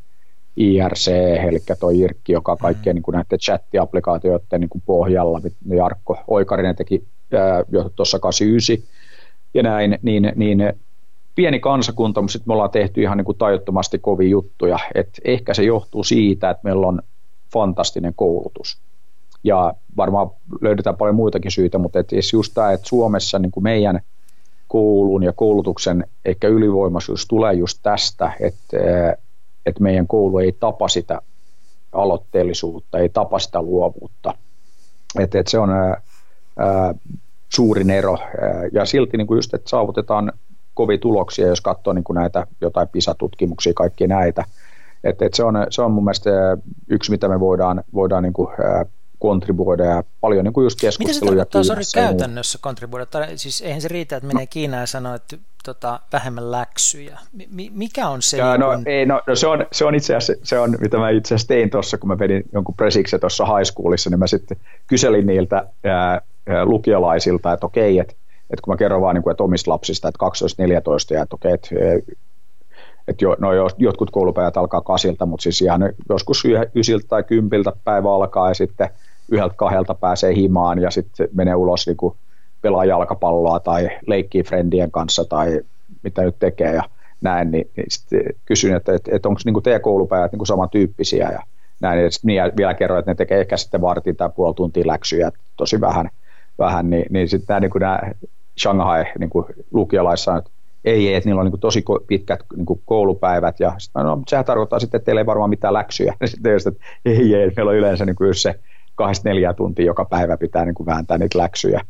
IRC, eli tuo IRKki, joka kaikkien mm. niin näiden chat-applikaatioiden niin pohjalla, Jarkko Oikarinen teki ää, jo tuossa 89, ja näin, niin, niin pieni kansakunta, mutta sitten me ollaan tehty ihan niin kuin tajuttomasti kovia juttuja. Et ehkä se johtuu siitä, että meillä on fantastinen koulutus. Ja varmaan löydetään paljon muitakin syitä, mutta et just tämä, että Suomessa niin kuin meidän koulun ja koulutuksen ehkä ylivoimaisuus tulee just tästä, että, että meidän koulu ei tapa sitä aloitteellisuutta, ei tapa sitä luovuutta. Että, että se on ää, suurin ero. Ja silti niin kuin just, että saavutetaan kovia tuloksia, jos katsoo niin kuin näitä jotain PISA-tutkimuksia, kaikki näitä. Et, et se, on, se on mun mielestä yksi, mitä me voidaan, voidaan niin kuin, kontribuoida ja paljon niin kuin just keskusteluja. Mitä se tarkoittaa sorry, käytännössä kontribuoida? Siis eihän se riitä, että menee no. Kiinaan ja sanoo, että tota, vähemmän läksyjä. M- mikä on se? Ja, niin no, kun... ei, no, no, se, on, se on itse asiassa, se on, mitä mä itse asiassa tein tuossa, kun mä vedin jonkun presikse tuossa high schoolissa, niin mä sitten kyselin niiltä ää, lukiolaisilta, että okei, että että kun mä kerron vaan, niin kuin, että omista lapsista, että 12-14 ja että okei, että että jo, no jotkut koulupäivät alkaa kasilta, mutta siis ihan joskus ysiltä tai kympiltä päivä alkaa ja sitten yhdeltä kahdelta pääsee himaan ja sitten menee ulos niin kuin pelaa jalkapalloa tai leikkii friendien kanssa tai mitä nyt tekee ja näin, niin, niin sitten kysyn, että, että, että onko niin teidän koulupäivät niin samantyyppisiä ja näin, ja sitten vielä kerroin, että ne tekee ehkä sitten vartin tai puoli tuntia läksyjä, tosi vähän, vähän niin, niin sitten nämä, niin kuin nämä Shanghai niin kuin lukiolaissa, että ei, että niillä on niin tosi pitkät niin koulupäivät, ja sitten, no, sehän tarkoittaa sitten, että teillä ei varmaan mitään läksyjä. Sitten että ei, ei, meillä on yleensä niin kuin se kahdesta neljä tuntia joka päivä pitää niin kuin vääntää niitä läksyjä.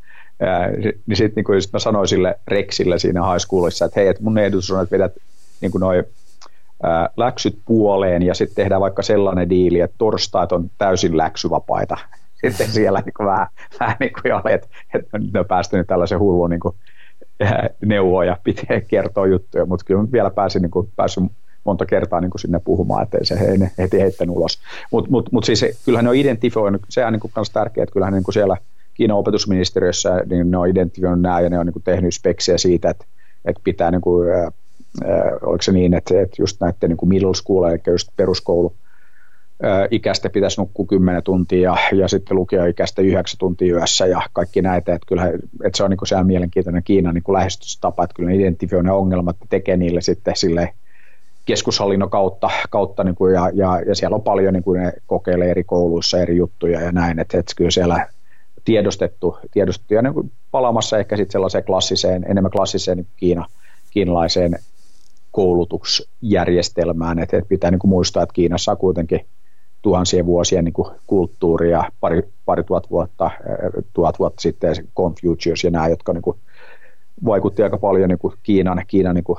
Ja, niin sitten niin sit mä sanoin sille Rexille siinä high schoolissa, että hei, että mun ehdotus on, että vedät niin kuin noi, ää, läksyt puoleen ja sitten tehdään vaikka sellainen diili, että torstait on täysin läksyvapaita sitten siellä niin kuin vähän, vähän niin kuin oli, että, että ne on päästynyt tällaisen hullun niin kuin neuvoja, pitää kertoa juttuja, mutta kyllä vielä pääsin niin kuin, päässyt monta kertaa niin kuin sinne puhumaan, ettei se he, heti heittänyt ulos. Mutta mut, mut siis kyllähän ne on identifioinut, se on niin kuin tärkeää, että kyllähän niin kuin siellä Kiinan opetusministeriössä niin ne on identifioinut nämä ja ne on niin kuin tehnyt speksiä siitä, että, että pitää, niin kuin, äh, oliko se niin, että, että just näiden niin kuin middle school, eli just peruskoulu, ikäistä pitäisi nukkua 10 tuntia ja, ja sitten lukioikäistä 9 tuntia yössä ja kaikki näitä, että, kyllähän, että se on niin kuin mielenkiintoinen Kiinan niin kuin lähestystapa, että kyllä ne identifioi ne ongelmat ja tekee niille sitten sille keskushallinnon kautta, kautta niin kuin ja, ja, ja, siellä on paljon niin kuin ne kokeilee eri kouluissa eri juttuja ja näin, että, että kyllä siellä tiedostettu, tiedostettu ja niin kuin palaamassa ehkä sitten sellaiseen klassiseen, enemmän klassiseen niin Kiina, kiinalaiseen koulutusjärjestelmään, että, että pitää niin kuin muistaa, että Kiinassa on kuitenkin tuhansien vuosien niin kuin kulttuuria, pari, pari tuhat vuotta, tuhat vuotta sitten Confucius ja nämä, jotka niin kuin vaikutti aika paljon niin kuin Kiinan, Kiinan niin kuin,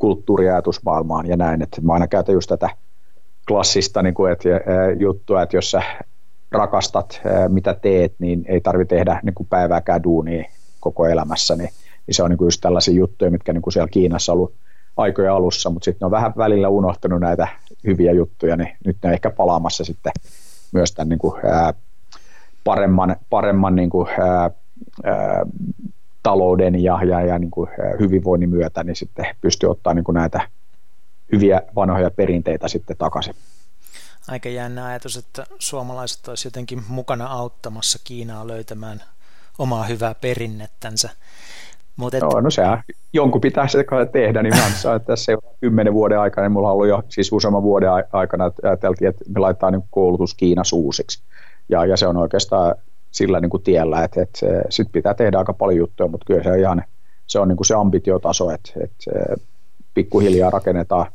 kulttuuriajatusmaailmaan ja näin. Että mä aina käytän just tätä klassista niin kuin, että, juttua, että jos sä rakastat, mitä teet, niin ei tarvitse tehdä niin kuin päivääkään duunia koko elämässä, niin, niin se on niin kuin just tällaisia juttuja, mitkä niin kuin siellä Kiinassa ollut aikojen alussa, mutta sitten ne on vähän välillä unohtanut näitä hyviä juttuja, niin nyt ne on ehkä palaamassa sitten myös tämän niin kuin, ää, paremman, paremman niin kuin, ää, talouden ja, ja, ja niin kuin hyvinvoinnin myötä, niin sitten pystyy ottaa niin kuin näitä hyviä vanhoja perinteitä sitten takaisin. Aika jännä ajatus, että suomalaiset olisivat jotenkin mukana auttamassa Kiinaa löytämään omaa hyvää perinnettänsä. Mut et... Joo, no sehän jonkun pitää se tehdä, niin mä sanon, että tässä kymmenen vuoden aikana, niin mulla on ollut jo siis useamman vuoden aikana, että ajateltiin, että me laitetaan niin koulutus Kiinassa uusiksi. Ja, ja se on oikeastaan sillä niin kuin tiellä, että, että sitten pitää tehdä aika paljon juttuja, mutta kyllä se on ihan se, on niin kuin se ambitiotaso, että, että pikkuhiljaa rakennetaan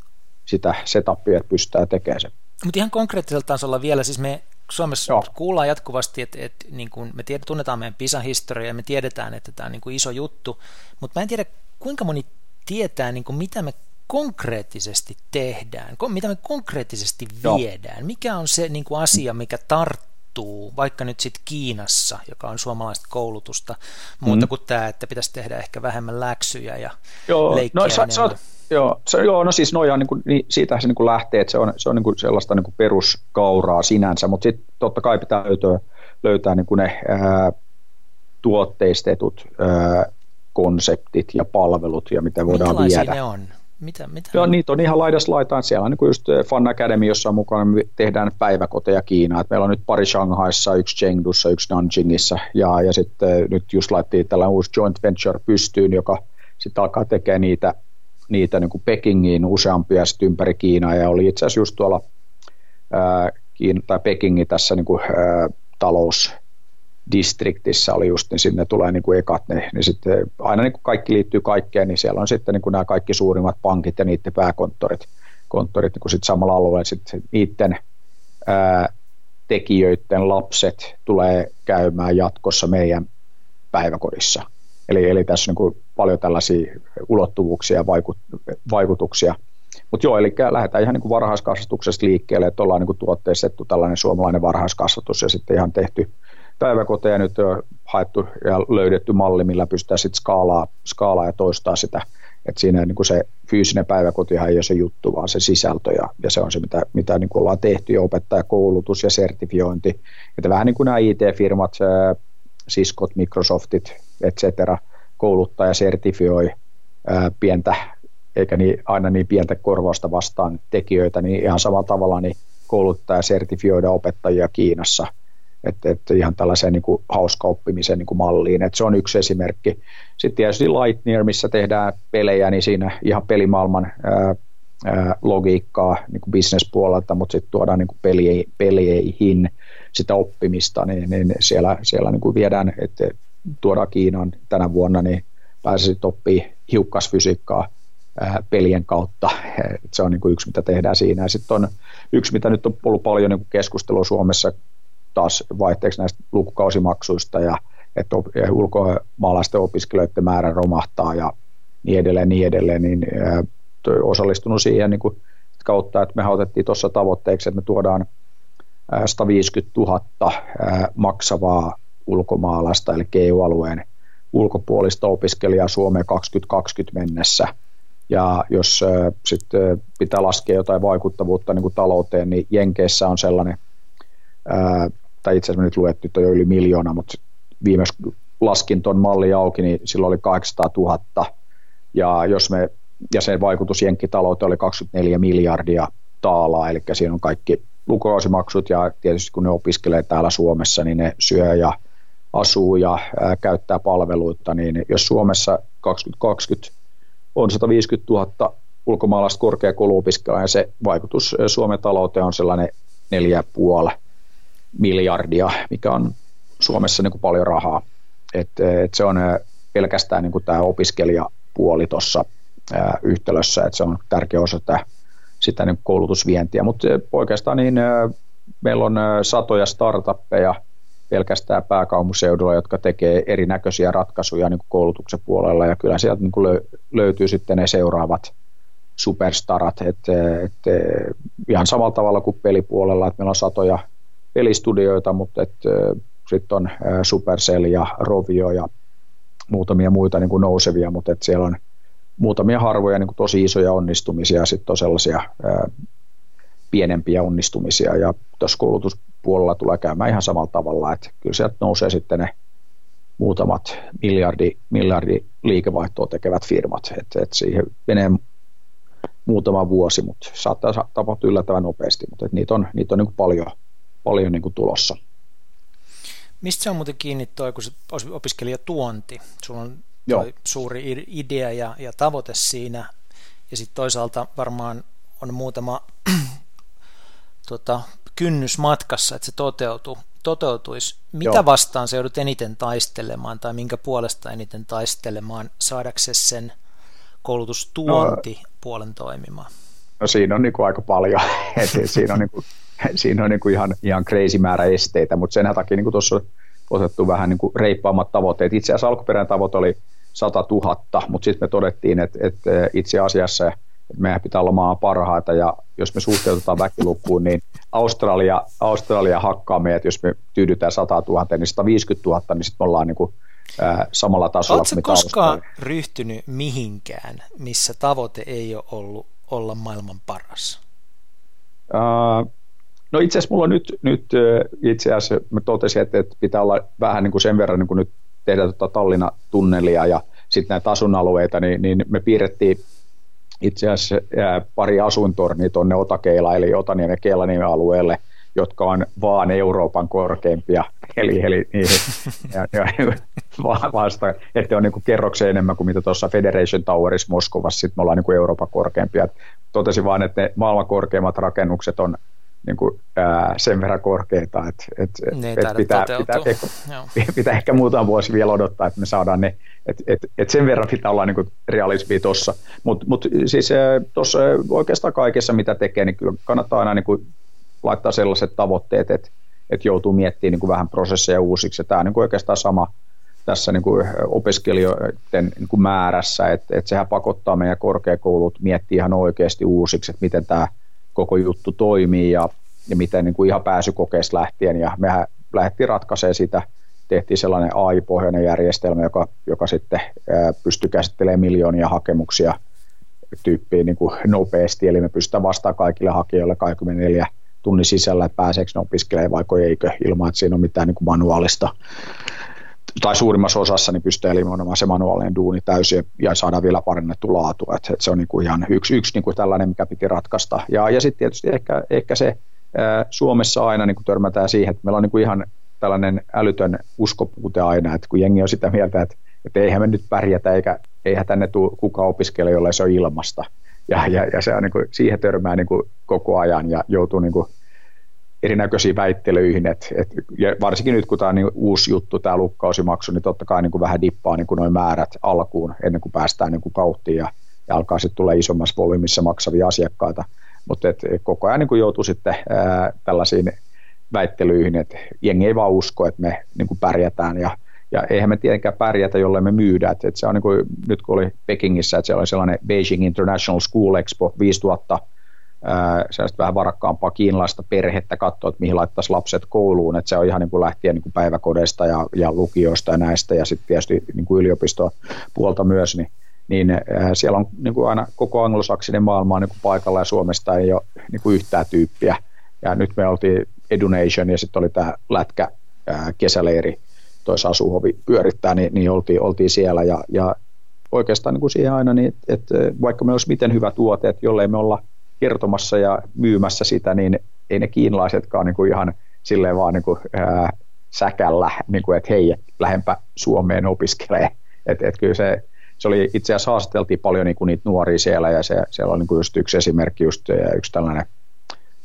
sitä setupia, että pystytään tekemään se. Mutta ihan konkreettisella tasolla vielä, siis me Suomessa Joo. kuullaan jatkuvasti, että, että niin kuin me tiedät, tunnetaan meidän PISA-historia ja me tiedetään, että tämä on niin kuin iso juttu, mutta mä en tiedä, kuinka moni tietää, niin kuin mitä me konkreettisesti tehdään, mitä me konkreettisesti viedään, Joo. mikä on se niin kuin asia, mikä tarttuu, vaikka nyt sitten Kiinassa, joka on suomalaista koulutusta, muuta mm. kuin tämä, että pitäisi tehdä ehkä vähemmän läksyjä ja Joo, leikkiä no, sä, sä, Joo, se, joo, no siis noja, niin kuin, niin, siitä se niin kuin lähtee, että se on, se on niin kuin sellaista niin kuin peruskauraa sinänsä, mutta sitten totta kai pitää löytää, löytää niin kuin ne ää, tuotteistetut ää, konseptit ja palvelut ja mitä voidaan Minkälaisia viedä. ne on? Mitä, mitä Joo, niitä on ihan laidas laitaan. Siellä on niin just Fun Academy, jossa on mukana, me tehdään päiväkoteja Kiinaan. Et meillä on nyt pari Shanghaissa, yksi Chengdussa, yksi Nanjingissa ja, ja sitten nyt just laittiin tällainen uusi joint venture pystyyn, joka sitten alkaa tekemään niitä niitä niin kuin Pekingiin useampia sitten ympäri Kiinaa ja oli itse asiassa just tuolla ää, Kiina, tai Pekingin tässä niin kuin, ää, talousdistriktissä oli just, niin sinne tulee niin kuin ekat, niin, niin sitten aina niin kuin kaikki liittyy kaikkeen, niin siellä on sitten niin kuin nämä kaikki suurimmat pankit ja niiden pääkonttorit konttorit, niin kuin sitten samalla alueella sitten niiden ää, tekijöiden lapset tulee käymään jatkossa meidän päiväkodissa. Eli, eli tässä on niin paljon tällaisia ulottuvuuksia ja vaikut, vaikutuksia. Mutta joo, eli lähdetään ihan niin kuin varhaiskasvatuksesta liikkeelle, että ollaan niin kuin tuotteistettu tällainen suomalainen varhaiskasvatus ja sitten ihan tehty päiväkoteja nyt on haettu ja löydetty malli, millä pystytään sitten skaalaa, skaalaa ja toistaa sitä. Että siinä niin kuin se fyysinen päiväkotihan ei ole se juttu, vaan se sisältö ja, ja se on se, mitä, mitä niin kuin ollaan tehty ja opettajakoulutus ja sertifiointi. Että vähän niin kuin nämä IT-firmat, Siskot, Microsoftit, et cetera, kouluttaa ja sertifioi ää, pientä, eikä niin, aina niin pientä korvausta vastaan tekijöitä, niin ihan samalla tavalla niin kouluttaa ja sertifioida opettajia Kiinassa. Että et ihan tällaiseen niin kuin hauska oppimisen niin kuin malliin. Et se on yksi esimerkki. Sitten tietysti Lightyear, missä tehdään pelejä, niin siinä ihan pelimaailman ää, ää, logiikkaa niin kuin bisnespuolelta, mutta sitten tuodaan niin kuin peli, peleihin sitä oppimista, niin, niin siellä, siellä niin kuin viedään, että tuodaan Kiinaan tänä vuonna, niin pääsisit oppii hiukkasfysiikkaa pelien kautta. Se on niin kuin yksi, mitä tehdään siinä. Ja sitten on yksi, mitä nyt on ollut paljon niin keskustelua Suomessa taas vaihteeksi näistä lukukausimaksuista ja että ulkomaalaisten opiskelijoiden määrä romahtaa ja niin edelleen, niin edelleen, niin osallistunut siihen niin kuin kautta, että me otettiin tuossa tavoitteeksi, että me tuodaan 150 000 maksavaa ulkomaalaista, eli EU-alueen ulkopuolista opiskelijaa Suomeen 2020 mennessä. Ja jos äh, sitten pitää laskea jotain vaikuttavuutta niin kuin talouteen, niin Jenkeissä on sellainen, tai itse asiassa nyt luettu, että on jo yli miljoona, mutta viimeis laskin tuon malli auki, niin silloin oli 800 000. Ja, jos me, ja sen vaikutus jenkkitalouteen oli 24 miljardia taalaa, eli siinä on kaikki lukukausimaksut ja tietysti kun ne opiskelee täällä Suomessa, niin ne syö ja asuu ja ää, käyttää palveluita, niin jos Suomessa 2020 on 150 000 ulkomaalaista korkeakouluopiskelijaa ja se vaikutus Suomen talouteen on sellainen 4,5 miljardia, mikä on Suomessa niin kuin paljon rahaa. Et, et se on pelkästään niin kuin tämä opiskelijapuoli tuossa yhtälössä, että se on tärkeä osa tätä, sitä niin koulutusvientiä, mutta oikeastaan niin meillä on satoja startuppeja pelkästään pääkaupunkiseudulla, jotka tekee erinäköisiä ratkaisuja niin koulutuksen puolella. Ja kyllä sieltä niin löytyy sitten ne seuraavat superstarat, että et, ihan samalla tavalla kuin pelipuolella, että meillä on satoja pelistudioita, mutta sitten on Supercell ja Rovio ja muutamia muita niin kuin nousevia, mutta et siellä on muutamia harvoja niin kuin tosi isoja onnistumisia ja sitten on sellaisia ää, pienempiä onnistumisia. Ja tuossa koulutuspuolella tulee käymään ihan samalla tavalla, että kyllä sieltä nousee sitten ne muutamat miljardi, miljardi liikevaihtoa tekevät firmat, että et siihen menee muutama vuosi, mutta saattaa tapahtua yllättävän nopeasti, mutta niitä on, niitä on niin kuin paljon, paljon niin kuin tulossa. Mistä se on muuten kiinni toi, kun opiskelijatuonti? Sulla on toi suuri idea ja, ja tavoite siinä, ja sitten toisaalta varmaan on muutama tota, kynnys matkassa, että se toteutuu, toteutuisi. Mitä Joo. vastaan se joudut eniten taistelemaan, tai minkä puolesta eniten taistelemaan, saadaksesi sen koulutustuonti no, puolen toimimaan? No siinä on niin kuin aika paljon. siinä on, niin kuin, siinä on niin kuin ihan, ihan crazy määrä esteitä, mutta sen takia niin tuossa on otettu vähän niin kuin reippaammat tavoitteet. Itse asiassa alkuperäinen tavoite oli 100 000, mutta sitten me todettiin, että, että itse asiassa meidän pitää olla maan parhaita ja jos me suhteutetaan väkilukuun, niin Australia, Australia hakkaa meidät, jos me tyydytään 100 000, niin 150 000, niin sitten me ollaan niin kuin ää, samalla tasolla Oletko koskaan Australia. ryhtynyt mihinkään, missä tavoite ei ole ollut olla maailman paras? Uh, no itse asiassa mulla nyt, nyt itse asiassa mä totesin, että, että pitää olla vähän niin kuin sen verran niin kuin nyt tehdä tuota Tallinna-tunnelia ja sitten näitä asuinalueita, niin, niin me piirrettiin itse asiassa pari asuintornia tuonne Otakeila eli Otaniemen Keilanimen alueelle, jotka on vaan Euroopan korkeimpia, eli, eli niihin, ja, ja, vasta, että on niin kerroksen enemmän kuin mitä tuossa Federation Towerissa Moskovassa, sitten me ollaan niin Euroopan korkeimpia. Totesin vaan, että ne maailman korkeimmat rakennukset on niin kuin, ää, sen verran korkeita, että et, et, et pitää, pitää, ehkä, pitää ehkä muutama vuosi vielä odottaa, että me saadaan ne, että et, et sen verran pitää olla niin kuin realismia tuossa. Mutta mut, siis tuossa oikeastaan kaikessa, mitä tekee, niin kyllä kannattaa aina niin kuin laittaa sellaiset tavoitteet, että et joutuu miettimään niin kuin vähän prosesseja uusiksi. Tämä on niin kuin oikeastaan sama tässä niin kuin opiskelijoiden niin kuin määrässä, että et sehän pakottaa meidän korkeakoulut miettiä ihan oikeasti uusiksi, että miten tämä – koko juttu toimii ja, ja miten niin kuin ihan pääsykokeesta lähtien. Ja mehän lähdettiin ratkaisemaan sitä, tehtiin sellainen AI-pohjainen järjestelmä, joka, joka sitten ää, pystyi käsittelemään miljoonia hakemuksia tyyppiin niin kuin nopeasti, eli me pystytään vastaamaan kaikille hakijoille 24 tunnin sisällä, että pääseekö ne opiskelemaan vai eikö, ilman että siinä on mitään niin kuin manuaalista tai suurimmassa osassa niin pystyy eliminoimaan se manuaalinen duuni täysin ja saadaan vielä parannettu laatu. Et, et se on niinku ihan yksi, yksi niinku tällainen, mikä piti ratkaista. Ja, ja sitten tietysti ehkä, ehkä se ää, Suomessa aina niinku törmätään siihen, että meillä on niinku ihan tällainen älytön uskopuute aina, että kun jengi on sitä mieltä, että, että eihän me nyt pärjätä eikä eihän tänne tule kukaan opiskele, jolle se on ilmasta. Ja, ja, ja se on, niin kuin, siihen törmää niin kuin, koko ajan ja joutuu niin kuin, erinäköisiin väittelyihin, et, et, ja varsinkin nyt kun tämä on niin uusi juttu, tämä lukkausimaksu, niin totta kai niin kuin vähän dippaa niin noin määrät alkuun ennen kuin päästään niin kuin kauttiin ja, ja alkaa sitten tulla isommassa volyymissa maksavia asiakkaita, mutta koko ajan niin kuin joutuu sitten ää, tällaisiin väittelyihin, että jengi ei vaan usko, että me niin kuin pärjätään ja ja eihän me tietenkään pärjätä, jolle me myydään. Et, et se on niin kuin, nyt kun oli Pekingissä, että siellä oli sellainen Beijing International School Expo 5000 sellaista vähän varakkaampaa kiinalaista perhettä katsoa, että mihin laittaisi lapset kouluun, että se on ihan niin kuin lähtien niin kuin päiväkodeista ja, ja lukioista ja näistä ja sitten tietysti niin kuin yliopistopuolta myös, niin, niin siellä on niin kuin aina koko anglosaksinen maailma on niin kuin paikalla ja Suomesta ei ole niin kuin yhtään tyyppiä. Ja nyt me oltiin Edunation ja sitten oli tämä lätkä äh, kesäleiri, toisa asuhovi pyörittää, niin, niin oltiin, oltiin siellä ja, ja oikeastaan niin kuin siihen aina, niin, että vaikka me olisi miten hyvä tuote, että jollei me olla kertomassa ja myymässä sitä, niin ei ne kiinalaisetkaan niin kuin ihan silleen vaan niin kuin, ää, säkällä, niin kuin, että hei, lähempä Suomeen opiskelee. Et, et kyllä se, se oli itse asiassa haastateltiin paljon niin kuin niitä nuoria siellä ja se, siellä on niin kuin just yksi esimerkki, just yksi tällainen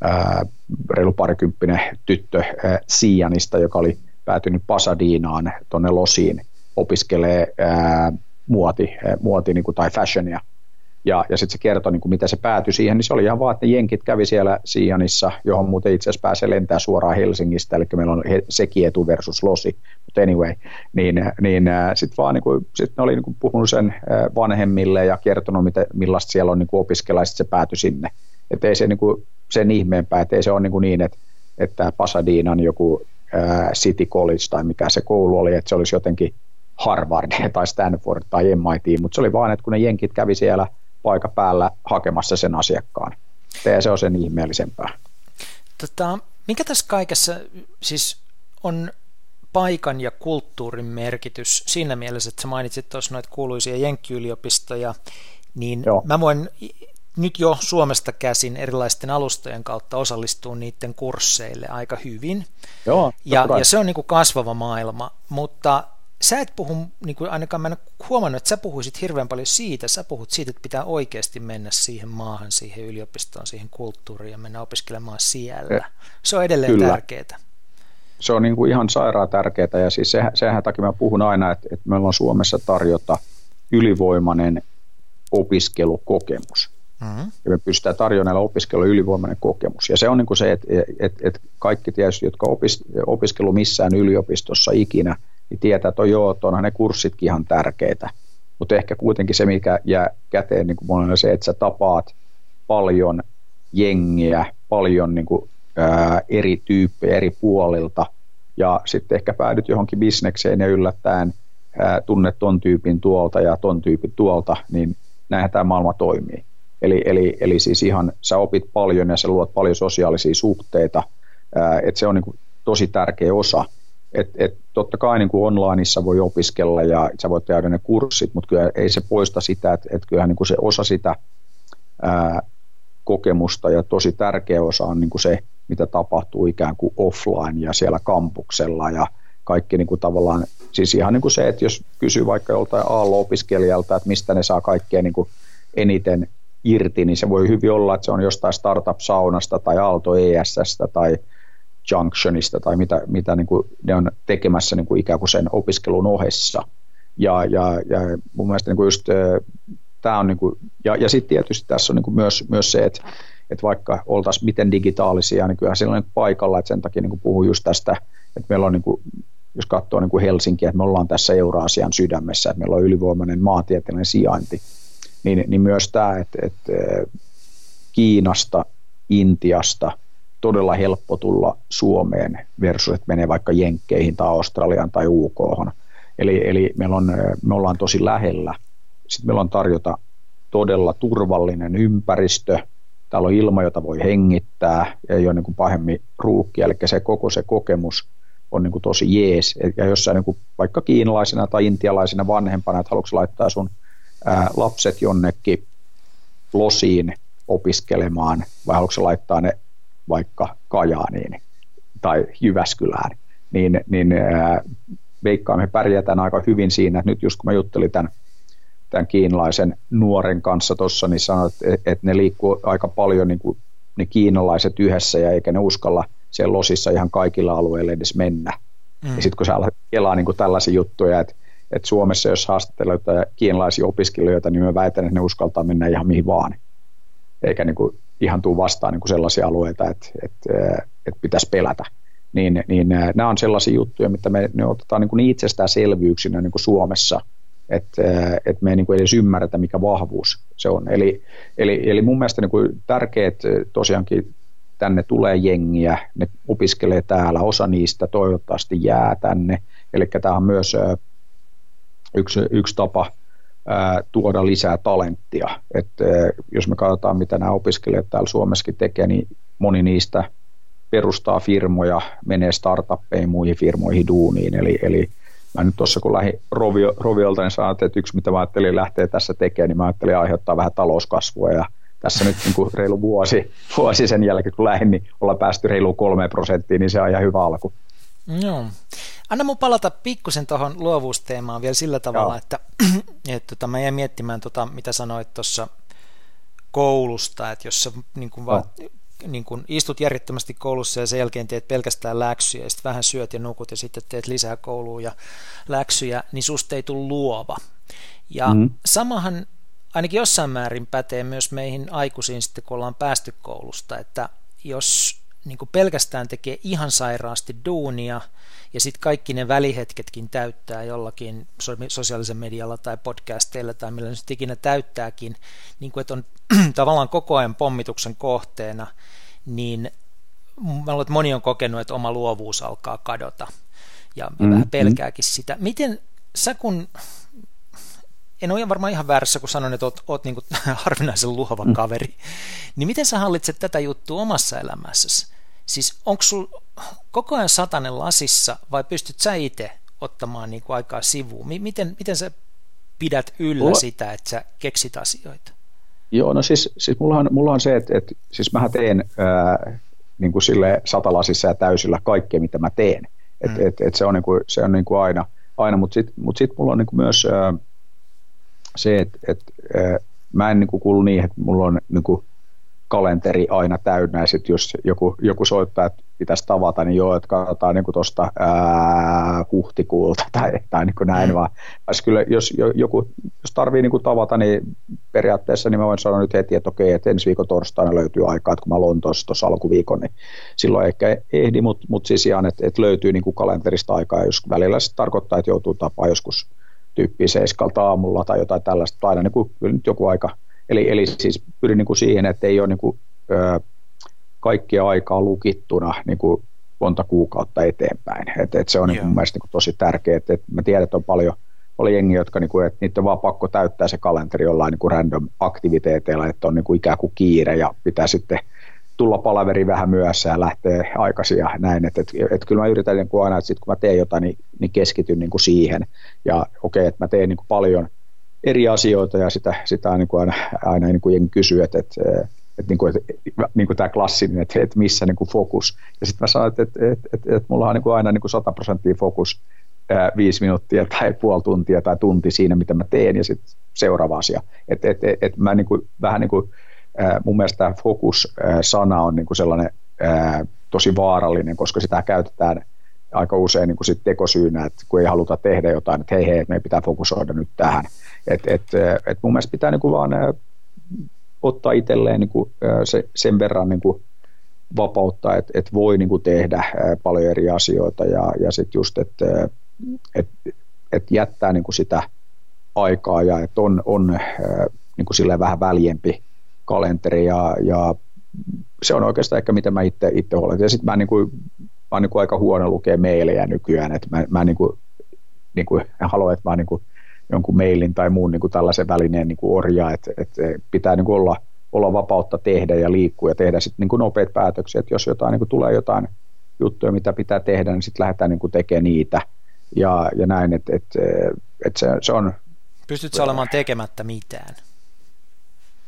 ää, reilu parikymppinen tyttö ää, Siianista, joka oli päätynyt Pasadinaan tuonne Losiin opiskelee ää, muoti, muoti niin kuin, tai fashionia ja, ja sitten se kertoi, niin kuin, miten se päätyi siihen, niin se oli ihan vaan, että jenkit kävi siellä Siianissa, johon muuten itse asiassa pääsee lentää suoraan Helsingistä, eli meillä on sekietu versus losi, mutta anyway, niin, niin äh, sitten vaan niin kuin, sit ne oli niin kuin puhunut sen äh, vanhemmille ja kertonut, miten, millaista siellä on niin opiskella, ja sitten se päätyi sinne. Että ei se niin kuin, sen ihmeempää, että ei se ole niin, kuin niin että, että Pasadinan joku ää, äh, City College tai mikä se koulu oli, että se olisi jotenkin Harvard tai Stanford tai MIT, mutta se oli vaan, että kun ne jenkit kävi siellä – paikan päällä hakemassa sen asiakkaan. Ja se on sen ihmeellisempää. Tota, mikä tässä kaikessa siis on paikan ja kulttuurin merkitys siinä mielessä, että sä mainitsit tuossa noita kuuluisia jenkkiyliopistoja, niin Joo. mä voin nyt jo Suomesta käsin erilaisten alustojen kautta osallistua niiden kursseille aika hyvin. Joo, ja, ja se on niin kuin kasvava maailma, mutta sä et puhu, niin kuin ainakaan mä en huomannut, että sä puhuisit hirveän paljon siitä, sä puhut siitä, että pitää oikeasti mennä siihen maahan, siihen yliopistoon, siihen kulttuuriin ja mennä opiskelemaan siellä. Se on edelleen Kyllä. tärkeää. Se on niin kuin ihan sairaan tärkeää ja siis sehän, sehän takia mä puhun aina, että, että meillä on Suomessa tarjota ylivoimainen opiskelukokemus. Mm-hmm. Ja me pystytään tarjoamaan opiskelijoille ylivoimainen kokemus. Ja se on niin kuin se, että, että, että kaikki tietysti, jotka opis, opiskelu missään yliopistossa ikinä – niin tietää, että on joo, että onhan ne kurssitkin ihan tärkeitä. Mutta ehkä kuitenkin se, mikä jää käteen niin on se, että sä tapaat paljon jengiä, paljon niin kuin, ää, eri tyyppejä eri puolilta, ja sitten ehkä päädyt johonkin bisnekseen ja yllättäen ää, tunnet ton tyypin tuolta ja ton tyypin tuolta, niin näinhän tämä maailma toimii. Eli, eli, eli siis ihan sä opit paljon ja sä luot paljon sosiaalisia suhteita, että se on niin kuin tosi tärkeä osa – et, et totta kai niin kuin onlineissa voi opiskella ja sä voit tehdä ne kurssit, mutta kyllä ei se poista sitä, että et kyllähän niin kuin se osa sitä ää, kokemusta ja tosi tärkeä osa on niin kuin se, mitä tapahtuu ikään kuin offline ja siellä kampuksella ja kaikki niin kuin tavallaan, siis ihan niin kuin se, että jos kysyy vaikka joltain Aallo-opiskelijalta, että mistä ne saa kaikkea niin kuin eniten irti, niin se voi hyvin olla, että se on jostain startup-saunasta tai Aalto ESS tai Junctionista tai mitä, mitä niin kuin ne on tekemässä niin kuin ikään kuin sen opiskelun ohessa. Ja, ja, ja mun mielestä niin kuin just tämä on, niin kuin, ja, ja sitten tietysti tässä on niin kuin myös, myös se, että, että vaikka oltaisiin miten digitaalisia, niin kyllähän siellä on paikalla, että sen takia niin kuin puhun just tästä, että meillä on niin kuin, jos katsoo niin kuin Helsinkiä, että me ollaan tässä Euraasian sydämessä, että meillä on ylivoimainen maantieteellinen sijainti, niin, niin myös tämä, että, että Kiinasta, Intiasta – todella helppo tulla Suomeen versus, että menee vaikka Jenkkeihin tai Australiaan tai UK. Eli, eli meillä on, me ollaan tosi lähellä. Sitten meillä on tarjota todella turvallinen ympäristö. Täällä on ilma, jota voi hengittää, ei ole niin kuin pahemmin ruukkia, eli se koko se kokemus on niin kuin tosi jees. Ja jos sä niin kuin vaikka kiinalaisena tai intialaisena vanhempana, että haluatko laittaa sun ää, lapset jonnekin losiin opiskelemaan, vai haluatko laittaa ne vaikka Kajaaniin tai Jyväskylään, niin, niin ää, veikkaan me pärjätään aika hyvin siinä, että nyt just kun mä juttelin tämän, tämän kiinalaisen nuoren kanssa tuossa, niin sanoin, että, että ne liikkuu aika paljon niin kuin ne kiinalaiset yhdessä ja eikä ne uskalla siellä losissa ihan kaikilla alueilla edes mennä. Mm. Ja sitten kun sä alat kelaa niin kuin tällaisia juttuja, että, että Suomessa jos haastattelee kiinalaisia opiskelijoita, niin mä väitän, että ne uskaltaa mennä ihan mihin vaan. Eikä niin kuin ihan tuu vastaan niin kuin sellaisia alueita, että, että, että pitäisi pelätä. Niin, niin nämä on sellaisia juttuja, mitä me ne otetaan niin kuin itsestäänselvyyksinä niin kuin Suomessa, että et me ei niin kuin edes ymmärretä, mikä vahvuus se on. Eli, eli, eli mun mielestä niin kuin tärkeät tosiaankin tänne tulee jengiä, ne opiskelee täällä, osa niistä toivottavasti jää tänne, eli tämä on myös yksi, yksi tapa tuoda lisää talenttia. Et, jos me katsotaan, mitä nämä opiskelijat täällä Suomessakin tekee, niin moni niistä perustaa firmoja, menee startuppeihin, muihin firmoihin duuniin. Eli, eli mä nyt tuossa kun lähdin Rovio, Roviolta, niin sanoin, että yksi mitä mä ajattelin lähteä tässä tekemään, niin mä ajattelin aiheuttaa vähän talouskasvua ja tässä nyt niin kuin reilu vuosi, vuosi sen jälkeen, kun lähdin, niin ollaan päästy reiluun kolme prosenttiin, niin se on ihan hyvä alku. Joo. Anna mun palata pikkusen tuohon luovuusteemaan vielä sillä tavalla, Joo. että, että tota, mä jäin miettimään, tota, mitä sanoit tuossa koulusta, että jos sä niin kuin vaan, niin kuin istut järjettömästi koulussa ja sen jälkeen teet pelkästään läksyjä ja sitten vähän syöt ja nukut ja sitten teet lisää koulua ja läksyjä, niin susta ei tule luova. Ja mm-hmm. samahan ainakin jossain määrin pätee myös meihin aikuisiin sitten, kun ollaan päästy koulusta, että jos niin kuin pelkästään tekee ihan sairaasti duunia ja sitten kaikki ne välihetketkin täyttää jollakin sosiaalisen medialla tai podcasteilla tai millä nyt ikinä täyttääkin, niin kuin että on tavallaan koko ajan pommituksen kohteena, niin mä luulen, että moni on kokenut, että oma luovuus alkaa kadota ja, mm-hmm. vähän pelkääkin sitä. Miten sä kun en ole varmaan ihan väärässä, kun sanon, että oot, oot niin kuin harvinaisen luova mm. kaveri. Niin miten sä hallitset tätä juttua omassa elämässäsi? Siis onko sul koko ajan satanen lasissa vai pystyt sä itse ottamaan niin kuin aikaa sivuun? Miten, miten sä pidät yllä mulla... sitä, että sä keksit asioita? Joo, no siis, siis mulla, on, mulla on se, että, että siis mä teen ää, niin kuin sille satalasissa ja täysillä kaikkea, mitä mä teen. Et, mm. et, et se on, niin kuin, se on niin kuin aina, aina mutta sitten mut sit mulla on niin kuin myös ää, se, että, että ää, mä en niin kuin kuulu niin, että mulla on niin kuin kalenteri aina täynnä, ja sitten jos joku, joku soittaa, että pitäisi tavata, niin joo, että katsotaan niin tuosta huhtikuulta tai, tai niin kuin näin, mm. vaan. Kyllä, jos joku, jos tarvii niin kuin tavata, niin periaatteessa niin mä voin sanoa nyt heti, että okei, että ensi viikon torstaina löytyy aikaa, että kun mä Lontoossa tuossa alkuviikon, niin silloin ehkä ehdi, mutta, mutta siis ihan, että, että löytyy niin kuin kalenterista aikaa, jos välillä se tarkoittaa, että joutuu tapaa joskus tyyppiä seiskalta aamulla tai jotain tällaista, aina niin kuin, kyllä nyt joku aika, Eli, eli siis pyrin niin kuin siihen, että ei ole niin kuin, ö, kaikkia aikaa lukittuna niin kuin monta kuukautta eteenpäin. Et, et se on niin kuin, mielestäni niin kuin tosi tärkeää. Et, et mä tiedän, että on paljon, paljon jengiä, jotka niin kuin, että niitä on vaan pakko täyttää se kalenteri jollain niin kuin random aktiviteeteilla, että on niin kuin ikään kuin kiire ja pitää sitten tulla palaveri vähän myöhässä ja lähtee aikaisin ja näin. Että et, et, kyllä mä yritän niin kuin aina, että sit kun mä teen jotain, niin, niin keskityn niin kuin siihen. Ja okei, okay, että mä teen niin kuin paljon – eri asioita ja sitä, sitä niin kuin aina, aina niin kuin kysyy, että, että, että, niin kuin, että niin kuin tämä klassinen, että, että missä niin kuin fokus. Ja sitten mä sanoin, että, että, että, että, että mulla on niin kuin aina niin kuin 100 prosenttia fokus ää, viisi minuuttia tai puoli tuntia tai tunti siinä, mitä mä teen ja sitten seuraava asia. Että et, et, et mä niin kuin, vähän niin kuin, mun mielestä tämä fokus-sana on niin kuin sellainen tosi vaarallinen, koska sitä käytetään aika usein niin kuin sit tekosyynä, että kun ei haluta tehdä jotain, että hei hei, meidän pitää fokusoida nyt tähän. Et, et, et mun mielestä pitää niin kuin vaan ottaa itselleen niin kuin se, sen verran niin kuin vapautta, että et voi niin kuin tehdä paljon eri asioita ja, ja sitten just, että et, et jättää niin kuin sitä aikaa ja että on, on niin kuin vähän väljempi kalenteri ja, ja se on oikeastaan ehkä mitä mä itse, itse huolehdin. Ja sitten mä, niin kuin, mä oon niin kuin aika huono lukea mailejä nykyään, että mä, mä niin kuin, niin kuin, haluan, että mä niin kuin jonkun mailin tai muun niin kuin tällaisen välineen niin kuin orja, että, että pitää niin kuin olla, olla vapautta tehdä ja liikkua ja tehdä sitten niin kuin nopeat päätöksiä, että jos jotain niin kuin tulee jotain juttuja, mitä pitää tehdä, niin sitten lähdetään niin kuin tekemään niitä ja, ja näin, että, että, että se, se on... Pystytkö olemaan tekemättä mitään?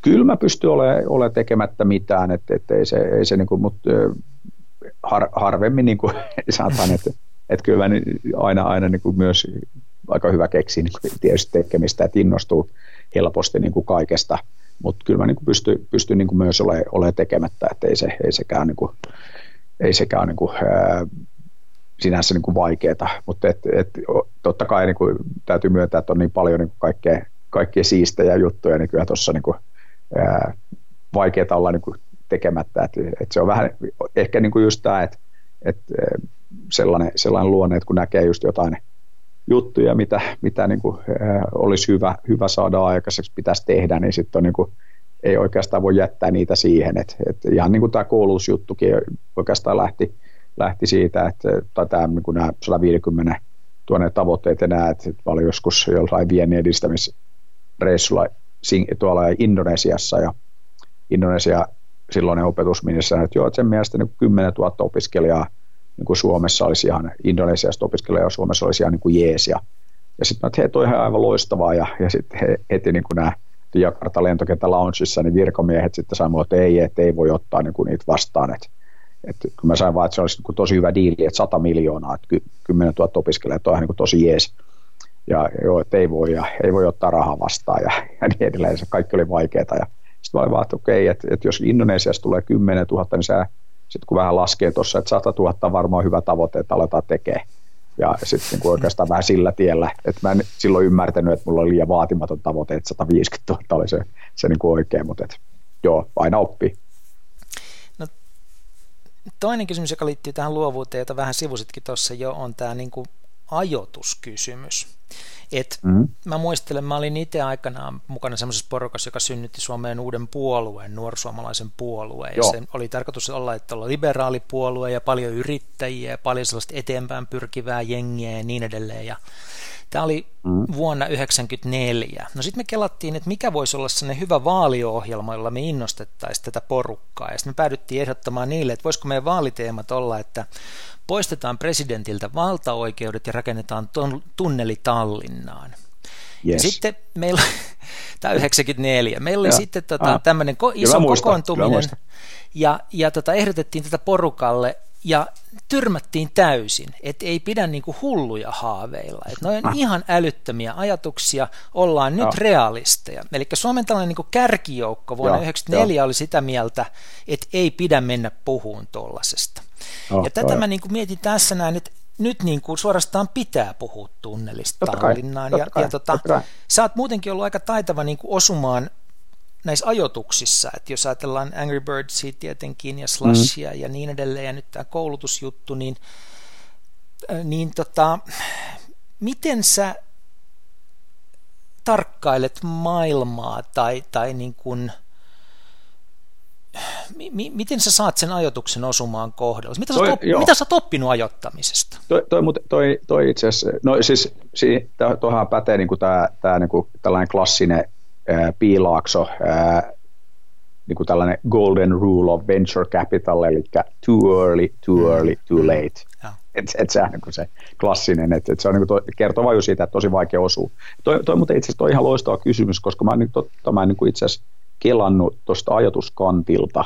Kyllä mä pystyn olemaan ole tekemättä mitään, että, että ei se, ei se niin kuin, mutta har, harvemmin niin kuin sanotaan, että, että kyllä mä aina, aina niin kuin myös aika hyvä keksiä niin tietysti tekemistä, että innostuu helposti niin kuin kaikesta, mutta kyllä mä niin kuin pystyn, pystyn niin kuin myös olemaan ole tekemättä, että ei, se, ei sekään, niin kuin, ei sekään niin kuin, ää, sinänsä niin kuin vaikeaa, mutta et, et, totta kai niin täytyy myöntää, että on niin paljon niin kuin kaikkea, kaikkea siistejä juttuja, niin kyllä tuossa niin vaikeaa olla niin kuin tekemättä, että et se on vähän ehkä niin kuin just tämä, että et, sellainen, sellainen luonne, että kun näkee just jotain juttuja, mitä, mitä niin kuin, äh, olisi hyvä, hyvä saada aikaiseksi, pitäisi tehdä, niin sitten niin kuin, ei oikeastaan voi jättää niitä siihen. Et, et ihan niin kuin tämä koulutusjuttukin oikeastaan lähti, lähti siitä, että tai tämä, niin kuin nämä 150 tuonne tavoitteet ja nämä, että olin joskus jollain viennin edistämisreissulla tuolla Indonesiassa ja Indonesia silloinen opetusministeri että joo, että sen mielestä niin 10 000 opiskelijaa niin kuin Suomessa olisi ihan, Indonesiasta opiskelijaa Suomessa olisi ihan niin kuin jees. Ja, ja sitten että hei, toi ihan aivan loistavaa. Ja, ja sitten he, heti niin kuin nämä Jakarta lentokentän loungeissa, niin virkamiehet sitten sanoivat, että ei, että ei voi ottaa niin kuin niitä vastaan. Että, että kun mä sain vaan, että se olisi niin tosi hyvä diili, että 100 miljoonaa, että 10 000 opiskelijaa, että on niin kuin tosi jees. Ja joo, että ei voi, ja ei voi ottaa rahaa vastaan ja, ja niin edelleen. Se kaikki oli vaikeaa. Ja sitten mä vaan, että okei, että, että jos Indonesiassa tulee 10 000, niin sä sitten kun vähän laskee tuossa, että 100 000 on varmaan hyvä tavoite, että aletaan tekemään. Ja sitten niin oikeastaan vähän sillä tiellä, että mä en silloin ymmärtänyt, että mulla oli liian vaatimaton tavoite, että 150 000 oli se, se niin kuin oikein, mutta et, joo, aina oppii. No, toinen kysymys, joka liittyy tähän luovuuteen, jota vähän sivusitkin tuossa jo, on tämä niin ajoituskysymys. Et mm. Mä muistelen, mä olin itse aikanaan mukana semmoisessa porukassa, joka synnytti Suomeen uuden puolueen, nuorsuomalaisen puolueen. Ja se oli tarkoitus olla, että olla liberaalipuolue ja paljon yrittäjiä ja paljon sellaista eteenpäin pyrkivää jengiä ja niin edelleen. Ja Tämä oli mm. vuonna 1994. No sitten me kelattiin, että mikä voisi olla sellainen hyvä vaaliohjelma, jolla me innostettaisiin tätä porukkaa. Ja sitten me päädyttiin ehdottamaan niille, että voisiko meidän vaaliteemat olla, että poistetaan presidentiltä valtaoikeudet ja rakennetaan ton, tunneli Tallinnaan. Yes. Ja sitten meillä, tämä 94, meillä oli ja. sitten tota, ah. tämmöinen ko- iso muista, kokoontuminen, ja, ja tota, ehdotettiin tätä porukalle, ja tyrmättiin täysin, että ei pidä niinku hulluja haaveilla. Että ne on ah. ihan älyttömiä ajatuksia, ollaan nyt ja. realisteja. Eli Suomen tällainen niinku kärkijoukko vuonna 1994 oli sitä mieltä, että ei pidä mennä puhuun tuollaisesta. Oh, ja tätä mä niin kuin mietin tässä näin, että nyt niin kuin suorastaan pitää puhua tunnelista totta Tallinnaan. Kai, ja, kai, ja tota, sä oot muutenkin ollut aika taitava niin kuin osumaan näissä ajotuksissa, että jos ajatellaan Angry Birdsia tietenkin ja Slushia mm. ja niin edelleen ja nyt tämä koulutusjuttu, niin, niin tota, miten sä tarkkailet maailmaa tai, tai niin kuin – mi, miten sä saat sen ajotuksen osumaan kohdalle? Mitä, toi, sä, op, mitä sä oot oppinut ajottamisesta? Toi, toi, toi, toi itse asiassa, no siis si, tuohan pätee niin tämä tää, niin tällainen klassinen ää, piilaakso, ää, niin kuin tällainen golden rule of venture capital, eli too early, too mm. early, too mm. late. Mm. Että et se on niin se klassinen, että et se on niin kuin kertoo vain siitä, että tosi vaikea osua. Toi, toi mutta itse asiassa toi ihan loistava kysymys, koska mä, nyt, totta, mä niin itse asiassa kelannut tuosta ajatuskantilta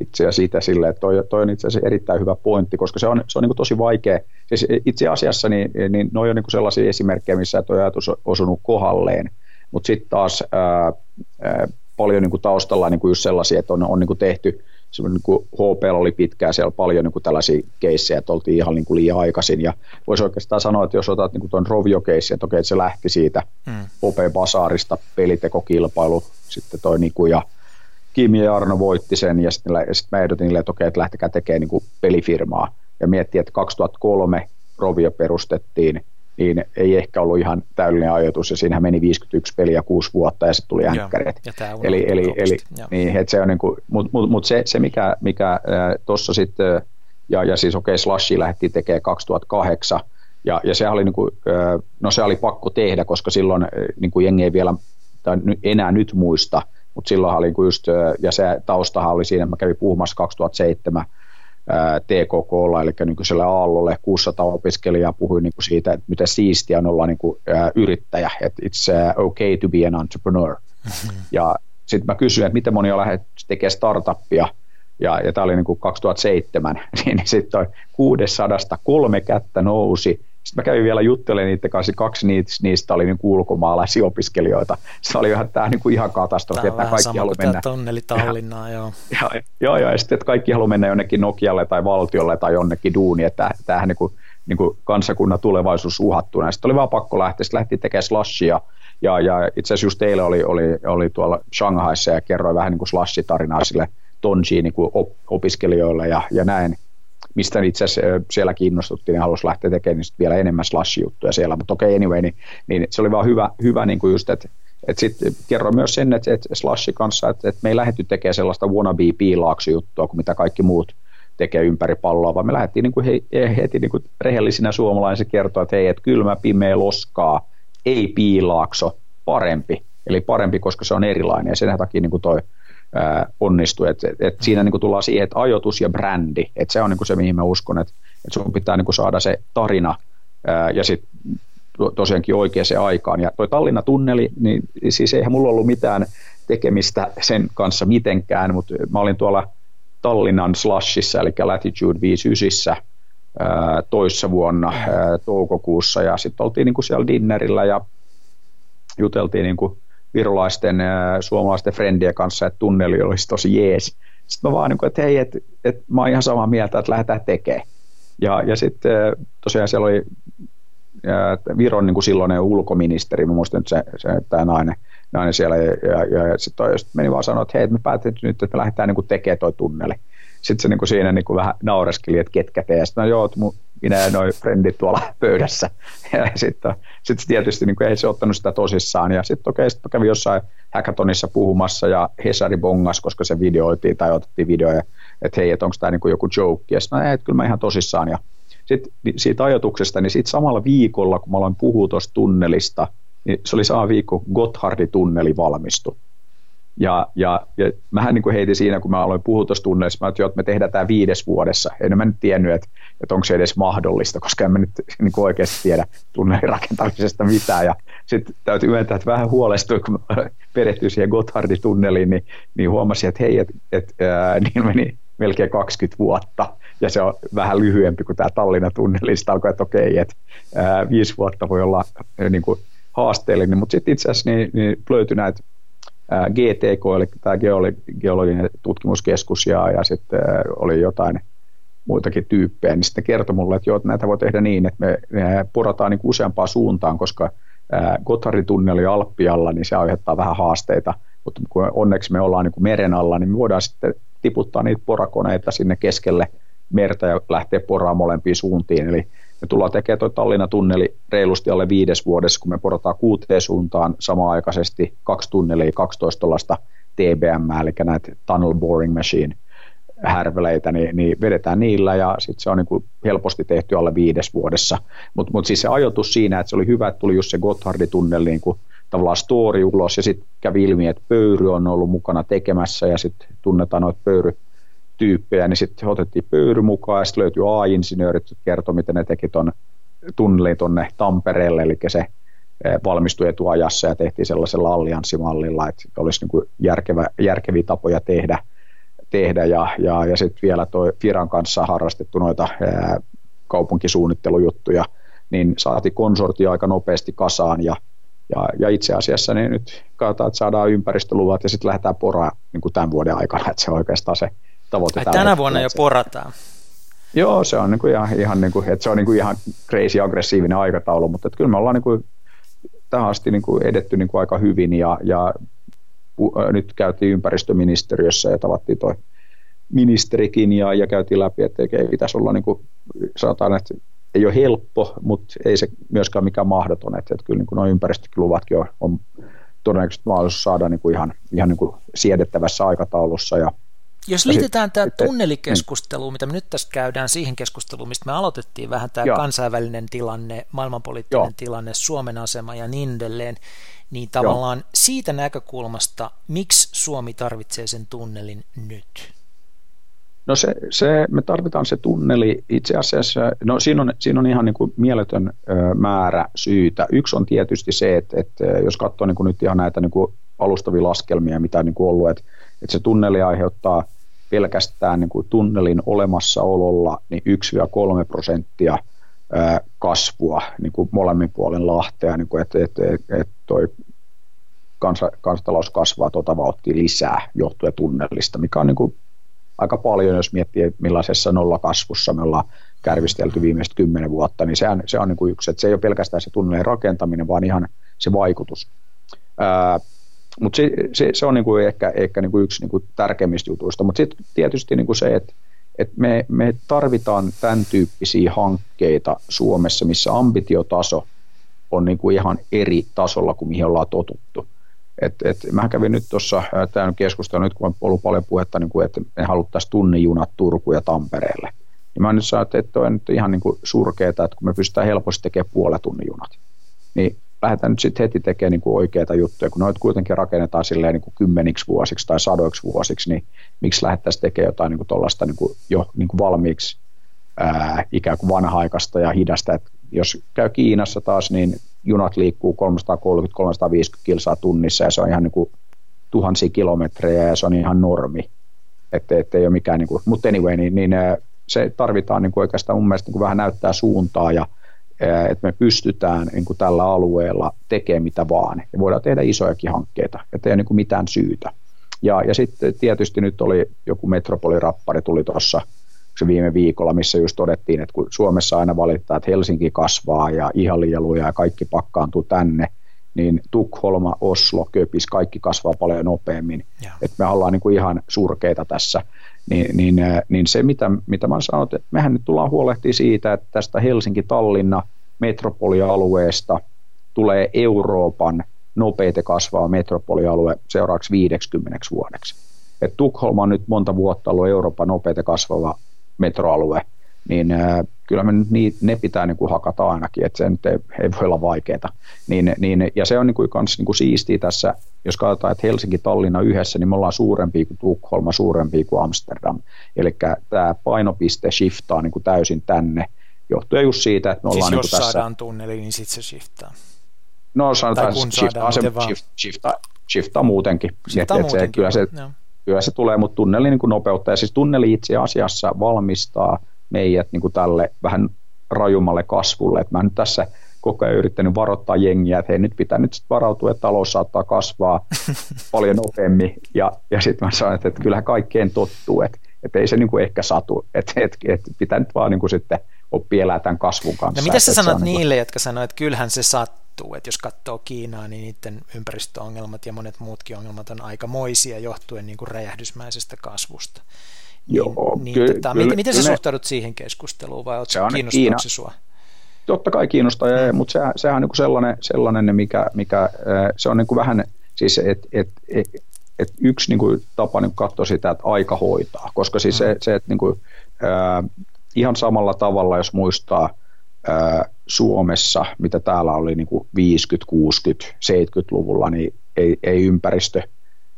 itse asiassa sitä sille, että toi, toi on itse asiassa erittäin hyvä pointti, koska se on, se on niin tosi vaikea. Siis itse asiassa niin, niin noi on niin sellaisia esimerkkejä, missä tuo ajatus on osunut kohalleen, mutta sitten taas ää, ää, paljon niin taustalla niin just sellaisia, että on, on niin tehty niin kuin HP oli pitkään siellä paljon niin kuin tällaisia keissejä, että oltiin ihan niin kuin liian aikaisin. Ja voisi oikeastaan sanoa, että jos otat niin tuon Rovio-keissin, että okei, että se lähti siitä mm. HP Basaarista, pelitekokilpailu, sitten toi niin kuin, ja Kimi ja Arno voitti sen, ja sitten sit mä ehdotin niille, että okei, että lähtekää tekemään niin kuin pelifirmaa. Ja miettii, että 2003 Rovio perustettiin, niin ei ehkä ollut ihan täydellinen ajatus, ja siinähän meni 51 peliä kuusi vuotta, ja sitten tuli änkkärit. Eli, eli, eli niin, että se on niin kuin, mutta mut, mut se, se, mikä, mikä äh, tuossa sitten, ja, ja siis okei, okay, Slashi lähti tekemään 2008, ja, ja se oli, niin kuin, äh, no se oli pakko tehdä, koska silloin äh, niin kuin jengi ei vielä, tai enää nyt muista, mutta silloin oli niin just, äh, ja se taustahan oli siinä, että mä kävin puhumassa 2007 TKKlla, eli nykyisellä Aallolle 600 opiskelijaa puhui niin kuin siitä, että miten siistiä on olla niin kuin, ää, yrittäjä, että it's uh, okay to be an entrepreneur. Mm-hmm. Ja sitten mä kysyin, että miten moni on lähtenyt tekemään startuppia, ja, ja tämä oli niin kuin 2007, niin sitten 600 kolme kättä nousi, sitten mä kävin vielä juttelemaan niiden kanssa, kaksi niistä, niistä oli niin ulkomaalaisia opiskelijoita. Se oli vähän tämä niin kuin ihan katastrofi, että kaikki haluaa mennä. tonneli Tallinnaa, joo. Ja, joo, joo, ja sitten että kaikki haluaa mennä jonnekin Nokialle tai valtiolle tai jonnekin duuni, että tämähän niin kuin, niin kuin kansakunnan tulevaisuus uhattuna. Sitten oli vaan pakko lähteä, sitten lähti tekemään slashia, ja, ja itse asiassa just teille oli, oli, oli tuolla Shanghaissa ja kerroin vähän niin kuin slash-tarinaa sille Tonjiin niin kuin op, opiskelijoille ja, ja näin mistä itse asiassa siellä kiinnostuttiin ja halusi lähteä tekemään niin vielä enemmän slash-juttuja siellä, mutta okei, okay, anyway, niin, niin, se oli vaan hyvä, hyvä niin kuin just, että et sitten kerroin myös sen, että, että Slashi kanssa, että, että me ei lähdetty tekemään sellaista wannabe piilaakso juttua kuin mitä kaikki muut tekee ympäri palloa, vaan me lähdettiin niin kuin he, heti niin rehellisinä suomalaisina kertoa, että hei, että kylmä, pimeä, loskaa, ei piilaakso, parempi. Eli parempi, koska se on erilainen ja sen takia niin kuin toi ää, onnistui. Et, et, et siinä niin tullaan siihen, että ajoitus ja brändi, että se on niin se, mihin mä uskon, että, että sun pitää niin saada se tarina ää, ja sitten tosiaankin oikeaan aikaan. Ja toi Tallinna-tunneli, niin siis eihän mulla ollut mitään tekemistä sen kanssa mitenkään, mutta mä olin tuolla Tallinnan Slashissa, eli Latitude 59 toissa vuonna ää, toukokuussa, ja sitten oltiin niin kuin siellä dinnerillä ja juteltiin niin kuin virolaisten ää, suomalaisten frendien kanssa, että tunneli olisi tosi jees. Sitten mä vaan, niin kuin, että hei, että, että mä oon ihan samaa mieltä, että lähdetään tekemään. Ja, ja sitten tosiaan siellä oli Viron niin kuin silloinen ulkoministeri, mä muistan nyt se, se tämä nainen, nainen siellä, ja, ja, ja sitten sit meni vaan sanoa, että hei, me päätettiin nyt, että me lähdetään niin tekemään toi tunneli. Sitten se niin kuin siinä niin kuin vähän naureskeli, että ketkä te, ja sitten no joo, minä ja noin frendit tuolla pöydässä. Ja sitten sit tietysti niin kuin ei se ottanut sitä tosissaan, ja sitten okei, sitten kävi jossain hackathonissa puhumassa, ja Hesari bongas, koska se videoitiin tai otettiin videoja, että hei, että onko tämä niin kuin joku joke, ja sitten no kyllä mä ihan tosissaan, ja sitten siitä ajatuksesta, niin sitten samalla viikolla, kun mä aloin puhua tuosta tunnelista, niin se oli sama viikko, Gotthardin tunneli valmistui. Ja, ja, ja mähän niin kuin heitin siinä, kun mä aloin puhua tuosta tunnelista, mä että, että me tehdään tämä viides vuodessa. En mä nyt tiennyt, että, että onko se edes mahdollista, koska en mä nyt niin kuin oikeasti tiedä tunnelin rakentamisesta mitään. Ja sitten täytyy myöntää, että vähän huolestui, kun perehtyi siihen Gotthardin tunneliin, niin, niin huomasin, että hei, että, että ää, niin meni melkein 20 vuotta ja se on vähän lyhyempi kuin tämä Tallinnan tunnelista alkoi, että okei, että ää, viisi vuotta voi olla niin kuin haasteellinen, mutta sitten itse asiassa niin, niin löytyi näitä GTK, eli tämä geologinen tutkimuskeskus, ja, ja sitten oli jotain muitakin tyyppejä, niin sitten kertoi mulle, että joo, että näitä voi tehdä niin, että me, me porataan niin useampaan suuntaan, koska Gotthardin tunneli Alppialla, niin se aiheuttaa vähän haasteita, mutta kun onneksi me ollaan niin kuin meren alla, niin me voidaan sitten tiputtaa niitä porakoneita sinne keskelle merta ja lähteä poraamaan molempiin suuntiin. Eli me tullaan tekemään tuo Tallinnan tunneli reilusti alle viides vuodessa, kun me porataan kuuteen suuntaan samaan aikaisesti kaksi tunnelia, 12 tuollaista TBM, eli näitä Tunnel Boring Machine härveleitä, niin, niin vedetään niillä ja sitten se on niin kuin helposti tehty alle viides vuodessa. Mutta mut siis se ajoitus siinä, että se oli hyvä, että tuli just se Gotthardin tunneli niin kuin tavallaan story ulos ja sitten kävi ilmi, että Pöyry on ollut mukana tekemässä ja sitten tunnetaan noita Pöyry tyyppejä, niin sitten otettiin pöyry mukaan ja sitten löytyi A-insinöörit, jotka kertoi, miten ne teki tuon tunnelin tuonne Tampereelle, eli se eh, valmistui etuajassa ja tehtiin sellaisella allianssimallilla, että olisi niin kuin järkevä, järkeviä tapoja tehdä, tehdä. Ja, ja, ja sitten vielä tuo Firan kanssa harrastettu noita ää, eh, kaupunkisuunnittelujuttuja, niin saatiin konsortio aika nopeasti kasaan. Ja, ja, ja itse asiassa niin nyt katsotaan, että saadaan ympäristöluvat ja sitten lähdetään poraa niin kuin tämän vuoden aikana, että se on oikeastaan se tavoite. Ai, tänä vuonna jo porataan. Joo, se on niin kuin ihan, ihan, niin kuin, että se on niin kuin ihan crazy aggressiivinen aikataulu, mutta kyllä me ollaan niin kuin, tähän asti niin kuin edetty niin kuin aika hyvin ja, ja nyt käytiin ympäristöministeriössä ja tavattiin toi ministerikin ja, ja käytiin läpi, että ei pitäisi olla, niin kuin, sanotaan, että ei ole helppo, mutta ei se myöskään mikään mahdoton, että, että kyllä niin kuin nuo ympäristöluvatkin on, on todennäköisesti mahdollisuus saada niin kuin ihan, ihan niin kuin siedettävässä aikataulussa ja jos liitetään tämä tunnelikeskustelu, mitä me nyt tästä käydään, siihen keskusteluun, mistä me aloitettiin vähän tämä Joo. kansainvälinen tilanne, maailmanpoliittinen Joo. tilanne, Suomen asema ja niin edelleen, niin tavallaan Joo. siitä näkökulmasta, miksi Suomi tarvitsee sen tunnelin nyt? No se, se, me tarvitaan se tunneli itse asiassa, no siinä on, siinä on ihan niin kuin mieletön ö, määrä syytä. Yksi on tietysti se, että, että jos katsoo niin kuin nyt ihan näitä niin kuin alustavia laskelmia, mitä on niin kuin ollut, että, että se tunneli aiheuttaa pelkästään niin kuin tunnelin olemassaololla niin 1-3 prosenttia kasvua niin kuin molemmin puolen lahtea, niin kuin, että, että, että, että toi kansa, kansantalous kasvaa tuota vauhtia lisää johtuen tunnelista, mikä on niin kuin aika paljon, jos miettii millaisessa nollakasvussa me ollaan kärvistelty viimeiset kymmenen vuotta, niin se on, se on niin kuin yksi, että se ei ole pelkästään se tunnelin rakentaminen, vaan ihan se vaikutus. Ää, mutta se, se, se on niinku ehkä, ehkä niinku yksi niinku tärkeimmistä jutuista. Mutta sitten tietysti niinku se, että Et me, me tarvitaan tämän tyyppisiä hankkeita Suomessa, missä ambitiotaso on niin kuin ihan eri tasolla kuin mihin ollaan totuttu. Et, et, mä kävin nyt tuossa tämän keskustelun, nyt kun on ollut paljon puhetta, niin kuin, että me haluttaisiin tunnijunat Turku ja Tampereelle. Niin mä nyt sanoin, että toi on nyt ihan niin kuin surkeeta, että kun me pystytään helposti tekemään puolet tunnin junat, niin lähdetään nyt sitten heti tekemään niin kuin oikeita juttuja, kun noita kuitenkin rakennetaan silleen niin kuin kymmeniksi vuosiksi tai sadoiksi vuosiksi, niin miksi lähdettäisiin tekemään jotain niin tuollaista niin jo niin kuin valmiiksi ää, ikään kuin vanha-aikaista ja hidasta. Et jos käy Kiinassa taas, niin junat liikkuu 330-350 kilsaa tunnissa ja se on ihan niin kuin tuhansia kilometrejä ja se on ihan normi. Että et ei ole mikään, niin kuin, mutta anyway, niin, niin se tarvitaan niin kuin oikeastaan mun mielestä niin kuin vähän näyttää suuntaa ja että me pystytään niin kuin tällä alueella tekemään mitä vaan. Ja voidaan tehdä isojakin hankkeita, että ei ole niin kuin mitään syytä. Ja, ja sitten tietysti nyt oli joku metropolirappari tuli tuossa se viime viikolla, missä just todettiin, että kun Suomessa aina valittaa, että Helsinki kasvaa ja ihalialuja ja kaikki pakkaantuu tänne, niin Tukholma, Oslo, Köpis, kaikki kasvaa paljon nopeammin. Että me ollaan niin kuin ihan surkeita tässä. Niin, niin, niin se, mitä, mitä mä sanon, että mehän nyt tullaan huolehtimaan siitä, että tästä Helsinki-Tallinna metropolialueesta tulee Euroopan nopeita kasvaa metropolialue seuraavaksi 50 vuodeksi. Et Tukholma on nyt monta vuotta ollut Euroopan nopeita kasvava metroalue, niin äh, kyllä me niin, ne pitää niin hakata ainakin, että se nyt ei, ei voi olla vaikeaa. Niin, niin, ja se on niin kuin, kans, niin kuin siistiä tässä, jos katsotaan, että Helsinki Tallinna yhdessä, niin me ollaan suurempi kuin Tukholma, suurempi kuin Amsterdam. Eli tämä painopiste shiftaa niin täysin tänne, johtuen just siitä, että me siis ollaan jos niin saadaan tässä... tunneli, niin sitten se shiftaa. No sanotaan, että shiftaa, se, shift, shiftaa, shiftaa muutenkin. Shiftaa muutenkin. Se, kyllä, se, kyllä se tulee, mutta tunneli niin kuin nopeuttaa. Ja siis tunneli itse asiassa valmistaa meidät niin kuin tälle vähän rajummalle kasvulle. Et mä nyt tässä koko ajan yrittänyt varoittaa jengiä, että hei nyt pitää nyt sit varautua, että talous saattaa kasvaa paljon nopeammin. Ja, ja sitten mä sanoin, että, että kyllähän kaikkeen tottuu, että, että ei se niin kuin ehkä satu. Että, että, että pitää nyt vaan niin kuin sitten oppia elää tämän kasvun kanssa. No mitä sä sanot niin niille, jotka sanoo, että kyllähän se sattuu, että jos katsoo Kiinaa, niin niiden ympäristöongelmat ja monet muutkin ongelmat on aika moisia johtuen niin kuin räjähdysmäisestä kasvusta. Niin, Joo, niin, kyllä, tota, kyllä, miten, miten sä kyllä, suhtaudut siihen keskusteluun vai Se kiinnostaako Kiina. se sua? Totta kai kiinnostaa, mm. mutta sehän, sehän on niin kuin sellainen, sellainen, mikä, mikä se on niin kuin vähän, siis että et, et, et yksi niin kuin tapa niin kuin katsoa sitä, että aika hoitaa, koska siis mm. se, se että niin kuin, äh, ihan samalla tavalla, jos muistaa äh, Suomessa, mitä täällä oli niin kuin 50, 60, 70-luvulla, niin ei, ei ympäristö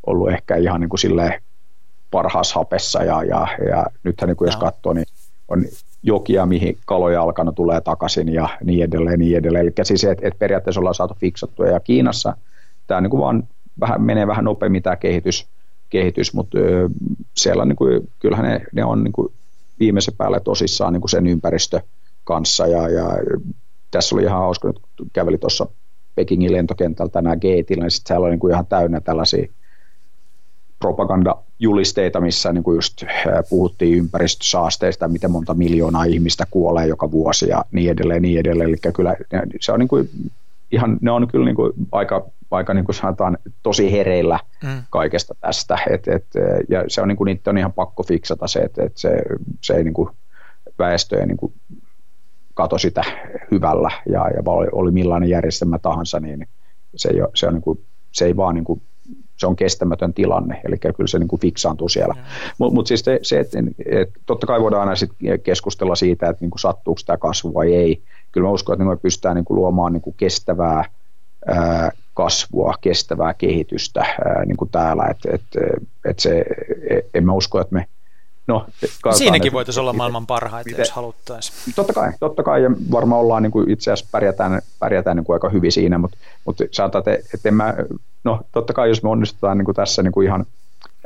ollut ehkä ihan niin kuin silleen parhaassa hapessa ja, ja, ja nythän niin kuin jos katsoo, niin on jokia, mihin kaloja alkanut tulee takaisin ja niin edelleen, niin edelleen. Eli siis, että et periaatteessa ollaan saatu fiksattua ja Kiinassa tämä niin kuin vaan vähän, menee vähän nopeammin tämä kehitys, kehitys mutta siellä niin kuin, kyllähän ne, ne on niin kuin viimeisen päälle tosissaan niin kuin sen ympäristö kanssa ja, ja tässä oli ihan hauska, että käveli tuossa Pekingin lentokentällä tänään Gateillä, niin sitten siellä oli niin kuin ihan täynnä tällaisia propagandajulisteita, missä niin kuin just puhuttiin ympäristösaasteista, miten monta miljoonaa ihmistä kuolee joka vuosi ja niin edelleen, niin edelleen. Eli kyllä se on niin kuin ihan, ne on kyllä niin kuin aika, aika niin kuin sanotaan tosi hereillä mm. kaikesta tästä. Et, et, ja se on niin kuin, niitä on ihan pakko fiksata se, että et se, se ei niin kuin, väestö ei niin kuin, kato sitä hyvällä ja, ja oli, oli millainen järjestelmä tahansa, niin se ei, se on niin kuin, se ei vaan niin kuin, se on kestämätön tilanne, eli kyllä se niin kuin fiksaantuu siellä. Mutta mut siis se, se että et, totta kai voidaan aina sit keskustella siitä, että niin kuin sattuuko tämä kasvu vai ei. Kyllä mä uskon, että me pystytään niin kuin luomaan niin kuin kestävää ää, kasvua, kestävää kehitystä ää, niin kuin täällä. Et, et, et se, en mä usko, että me No, Siinäkin voitaisiin olla maailman parhaita, miten, jos haluttaisiin. Totta kai, totta kai, ja varmaan ollaan niin kuin itse asiassa pärjätään, pärjätään niin kuin aika hyvin siinä, mutta, mutta sanotaan, että, että en mä, no totta kai jos me onnistutaan niin kuin tässä niin kuin ihan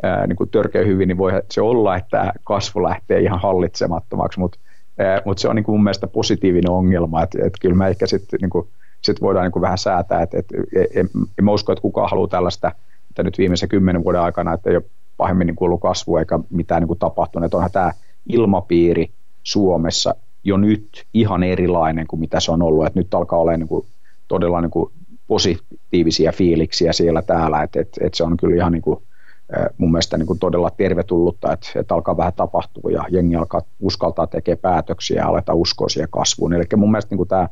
ää, niin kuin törkeä hyvin, niin voi se olla, että kasvu lähtee ihan hallitsemattomaksi, mutta, ää, mutta se on niin kuin mun mielestä positiivinen ongelma, että, että kyllä me ehkä sitten niin kuin, sit voidaan niin kuin vähän säätää, että, että en, en mä usko, että kukaan haluaa tällaista, että nyt viimeisen kymmenen vuoden aikana, että ei ole pahemmin niin kuin ollut kasvu eikä mitään niin kuin tapahtunut. Että onhan tämä ilmapiiri Suomessa jo nyt ihan erilainen kuin mitä se on ollut. Että nyt alkaa olla niin todella niin kuin positiivisia fiiliksiä siellä täällä. Että et, et se on kyllä ihan niin kuin, mun mielestä niin kuin todella tervetullutta, että, että alkaa vähän tapahtua ja jengi alkaa uskaltaa tekemään päätöksiä ja aletaan uskoa siihen kasvuun. Eli mun mielestä niin kuin tämä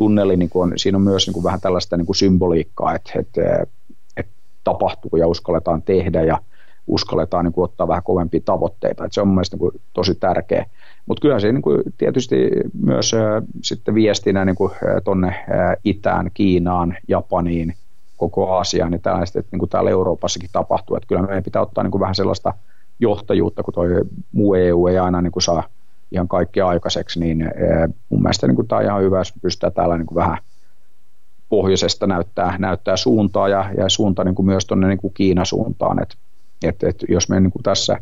tunneli, niin kuin on, siinä on myös niin kuin vähän tällaista niin kuin symboliikkaa, että, että, että tapahtuu ja uskalletaan tehdä ja uskalletaan niin kuin ottaa vähän kovempia tavoitteita. Että se on mun mielestä niin kuin tosi tärkeä. Mutta kyllä se niin kuin tietysti myös äh, sitten viestinä niin kuin, äh, itään, Kiinaan, Japaniin, koko Aasiaan, niin tällaiset, että niin kuin täällä Euroopassakin tapahtuu. Että kyllä meidän pitää ottaa niin kuin vähän sellaista johtajuutta, kun tuo muu EU ei aina niin kuin saa ihan kaikkea aikaiseksi, niin mun mielestä niin kuin tämä on ihan hyvä, jos pystytään täällä niin kuin vähän pohjoisesta näyttää, näyttää suuntaa ja, ja suunta niin kuin myös tuonne niin kuin Kiinan suuntaan. Et, et, et jos me niin kuin tässä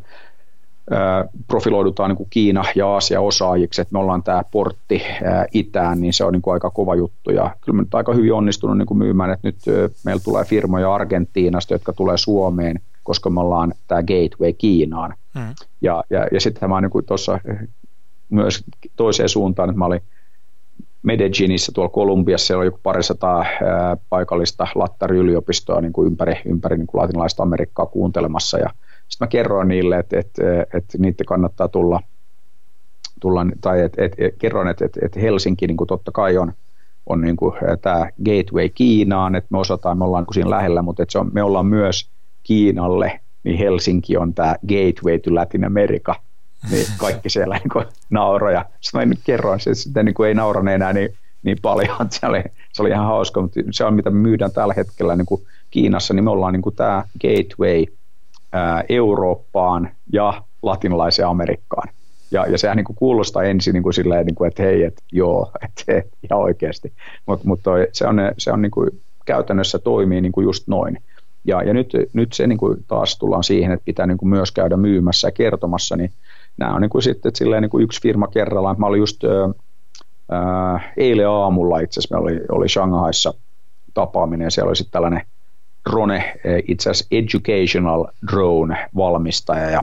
profiloidutaan niin kuin Kiina ja Aasia osaajiksi, että me ollaan tämä portti itään, niin se on niin kuin aika kova juttu. Ja kyllä me nyt aika hyvin onnistunut niin kuin myymään, että nyt meillä tulee firmoja Argentiinasta, jotka tulee Suomeen, koska me ollaan tämä gateway Kiinaan. Mm. Ja, ja, ja sitten mä niin tuossa myös toiseen suuntaan, että mä olin Medellinissä tuolla Kolumbiassa, siellä oli joku parisataa ää, paikallista lattariyliopistoa niin kuin ympäri, ympäri niin kuin latinalaista Amerikkaa kuuntelemassa. Ja sitten mä kerroin niille, että, että, että niitä kannattaa tulla, tulla tai että, että, että kerron, että, että, että Helsinki niin kuin totta kai on, on niin kuin tämä gateway Kiinaan, että me osataan, me ollaan niin siinä lähellä, mutta että se on, me ollaan myös Kiinalle, niin Helsinki on tämä gateway to Latin America, niin kaikki siellä niin kuin nauroja. Sitten mä kerroin, että sitten niin kuin ei naurane enää niin, niin paljon, se oli, se oli ihan hauska, mutta se on mitä myydään tällä hetkellä niin kuin Kiinassa, niin me ollaan niin kuin tämä gateway – ää, Eurooppaan ja latinalaiseen Amerikkaan. Ja, ja sehän niin kuin kuulostaa ensin niin kuin silleen, niin kuin, että hei, että joo, että et, ihan oikeasti. Mutta mut se on, se on niin kuin, käytännössä toimii niin kuin just noin. Ja, ja nyt, nyt se niin kuin taas tullaan siihen, että pitää niin kuin myös käydä myymässä ja kertomassa, niin nämä on niin kuin sitten silleen niin kuin yksi firma kerrallaan. Mä olin just ää, eilen aamulla itse asiassa, oli, oli Shanghaissa tapaaminen ja siellä oli sitten tällainen – drone, itse asiassa educational drone valmistaja ja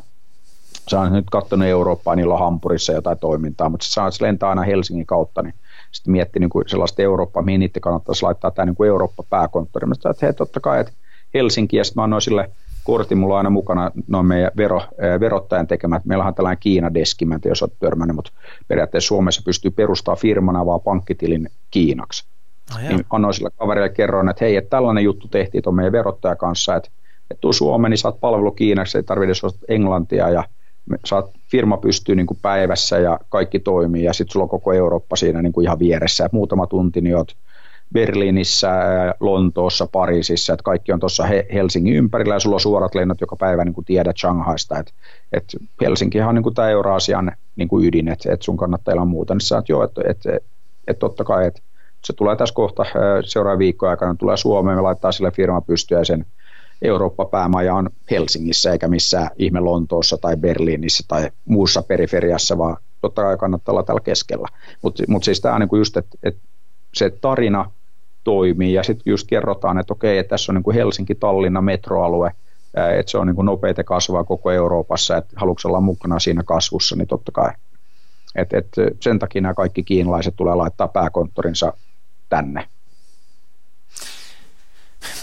sä oon nyt katsonut Eurooppaa, niillä on Hampurissa jotain toimintaa, mutta se se lentää aina Helsingin kautta, niin sitten mietti niin kuin sellaista Eurooppaa, mihin niitä kannattaisi laittaa tämä niin kuin Eurooppa-pääkonttori. Mä sanoin, että hei, totta kai, että Helsinki, ja sitten mä annoin sille kortin, mulla on aina mukana noin meidän vero, verottajan tekemät. Meillä on tällainen Kiina-deski, mä en tiedä, jos olet törmännyt, mutta periaatteessa Suomessa pystyy perustamaan firmana vaan pankkitilin Kiinaksi. Oh, niin annoin sille kaverille kerroin, että hei, että tällainen juttu tehtiin tuon meidän verottajan kanssa, että, että tuu Suomeen, niin saat palvelu Kiinaksi, ei tarvitse osata englantia ja saat, firma pystyy niin kuin päivässä ja kaikki toimii ja sitten sulla on koko Eurooppa siinä niin kuin ihan vieressä. Et muutama tunti niin oot Berliinissä, Lontoossa, Pariisissa, että kaikki on tuossa Helsingin ympärillä ja sulla on suorat lennot joka päivä, niin kuin tiedät Shanghaista, että et Helsinkihan on niin tämä Euraasian niin kuin ydin, että et sun kannattaa elää muuta, niin sä joo, että et, et, et totta kai, että se tulee tässä kohta seuraavan viikon aikana, tulee Suomeen, me laittaa sille firma pystyä sen Eurooppa-päämaja on Helsingissä eikä missään ihme Lontoossa tai Berliinissä tai muussa periferiassa, vaan totta kai kannattaa olla täällä keskellä. Mutta mut siis tämä on niinku just, että et se tarina toimii ja sitten just kerrotaan, että okei, että tässä on niinku Helsinki-Tallinna metroalue, että se on niinku nopeita kasvaa koko Euroopassa, että haluatko olla mukana siinä kasvussa, niin totta kai. Et, et sen takia nämä kaikki kiinalaiset tulee laittaa pääkonttorinsa tänne.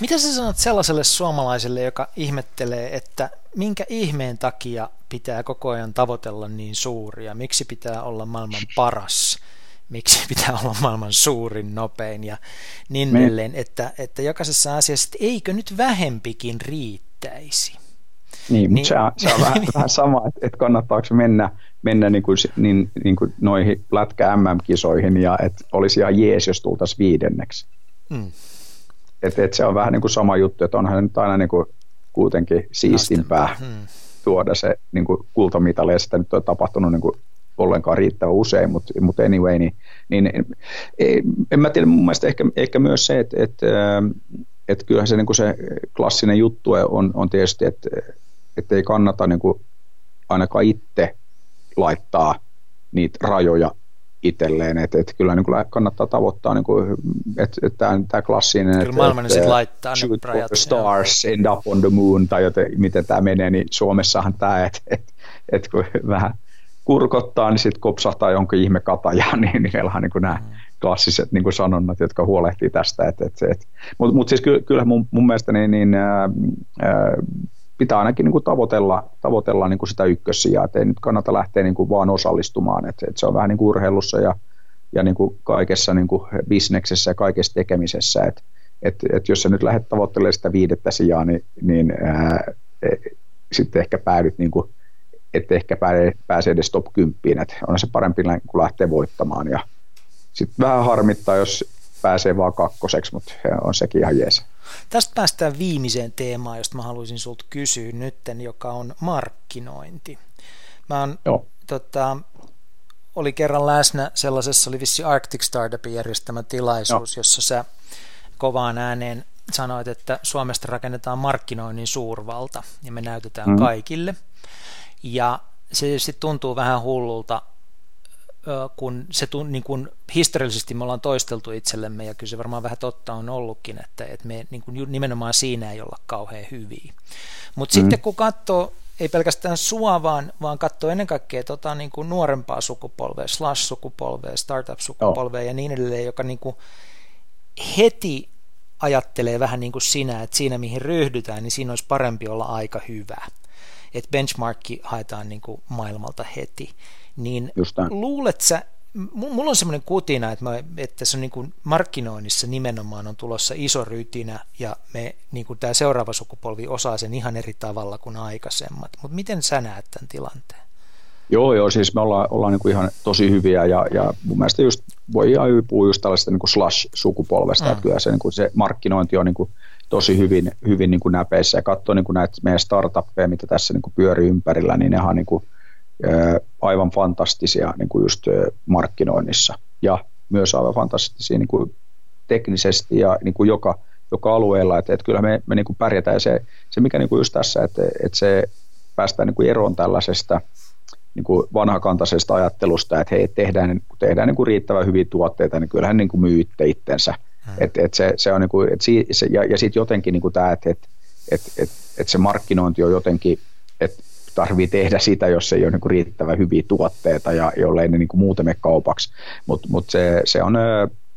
Mitä sä sanot sellaiselle suomalaiselle, joka ihmettelee, että minkä ihmeen takia pitää koko ajan tavoitella niin suuria? Miksi pitää olla maailman paras? Miksi pitää olla maailman suurin, nopein ja niin edelleen, että, että jokaisessa asiassa, että eikö nyt vähempikin riittäisi? Niin, niin. Se, on, se on vähän, vähän sama, että, että kannattaako mennä, mennä niin kuin, niin, niin kuin noihin lätkä MM-kisoihin ja että olisi ihan jees, jos tultaisiin viidenneksi. Mm. Et, et se on vähän niin kuin sama juttu, että onhan nyt aina niin kuin kuitenkin siistimpää hmm. tuoda se niin kuin kultamitali, ja sitä nyt on tapahtunut niin kuin ollenkaan riittävän usein, mutta, mutta anyway, niin, niin ei, en mä tiedä, mun mielestä ehkä, ehkä myös se, että, että, että kyllähän se, niin kuin se klassinen juttu on, on tietysti, että, että ei kannata niin kuin ainakaan itse laittaa niitä rajoja itselleen, että et kyllä niin kuin kannattaa tavoittaa, niin kuin, että et tämä klassinen, kyllä maailman et, laittaa shoot for the stars, joo. end up on the moon, tai joten, miten tämä menee, niin Suomessahan tämä, että et, et kun vähän kurkottaa, niin sitten kopsahtaa jonkin ihme katajaan, niin, niin meillä on niin nämä mm. klassiset niin kuin sanonnat, jotka huolehtii tästä. Et, et, et. Mutta mut siis kyllähän mun, mun mielestä niin, niin, ää, ää, pitää ainakin niin kuin tavoitella, tavoitella niin kuin sitä ykkössijaa, että ei nyt kannata lähteä niin kuin vaan osallistumaan, että, että se on vähän niin kuin urheilussa ja, ja niin kuin kaikessa niin kuin bisneksessä ja kaikessa tekemisessä, että, että, että jos sä nyt lähdet tavoittelemaan sitä viidettä sijaa, niin, niin ää, e, sitten ehkä päädyt niin kuin, että ehkä pääse edes top 10, että on se parempi kuin lähteä voittamaan ja sitten vähän harmittaa, jos pääsee vaan kakkoseksi, mutta on sekin ihan jees. Tästä päästään viimeiseen teemaan, josta mä haluaisin sulta kysyä nytten, joka on markkinointi. Mä oon, tota, oli kerran läsnä sellaisessa, oli vissi Arctic Startupin järjestämä tilaisuus, Joo. jossa sä kovaan ääneen sanoit, että Suomesta rakennetaan markkinoinnin suurvalta ja me näytetään mm. kaikille. Ja se tietysti tuntuu vähän hullulta kun se niin kun historiallisesti me ollaan toisteltu itsellemme, ja kyllä se varmaan vähän totta on ollutkin, että, että me niin kun nimenomaan siinä ei olla kauhean hyviä. Mutta mm. sitten kun katsoo, ei pelkästään sua, vaan, vaan katsoo ennen kaikkea tota, niin kuin nuorempaa sukupolvea, slash-sukupolvea, startup-sukupolvea oh. ja niin edelleen, joka niin kuin heti ajattelee vähän niin kuin sinä, että siinä mihin ryhdytään, niin siinä olisi parempi olla aika hyvä. Että benchmarkki haetaan niin kuin maailmalta heti niin luulet sä, mulla on semmoinen kutina, että, mä, että se on niin kuin markkinoinnissa nimenomaan on tulossa iso rytinä ja me, niin kuin tämä seuraava sukupolvi osaa sen ihan eri tavalla kuin aikaisemmat. Mutta miten sä näet tämän tilanteen? Joo, joo, siis me ollaan, ollaan niin kuin ihan tosi hyviä ja, ja mun mielestä just voi ihan puhua just tällaista niin slash-sukupolvesta, mm. että kyllä se, niin kuin se markkinointi on niin kuin tosi hyvin, hyvin niin kuin näpeissä ja katsoo niin kuin näitä meidän startuppeja, mitä tässä niin kuin pyörii ympärillä, niin nehän on niin kuin aivan fantastisia niin kuin just markkinoinnissa ja myös aivan fantastisia niin kuin teknisesti ja niin kuin joka, joka alueella, että, että kyllä me, me niin kuin pärjätään se, se mikä niin kuin just tässä, että, että se päästään niin kuin eroon tällaisesta niin kuin vanhakantaisesta ajattelusta, että hei, tehdään, tehdään niin kuin riittävän hyviä tuotteita, niin kyllähän niin kuin myytte itsensä. Hmm. Et, et se, se on niin kuin, et si, se, ja, ja sitten jotenkin niin kuin tämä, että et, et, et, et se markkinointi on jotenkin, että tarvii tehdä sitä, jos ei ole niin riittävän hyviä tuotteita ja jollei ne niin kuin muuten mene kaupaksi. Mutta mut se, se on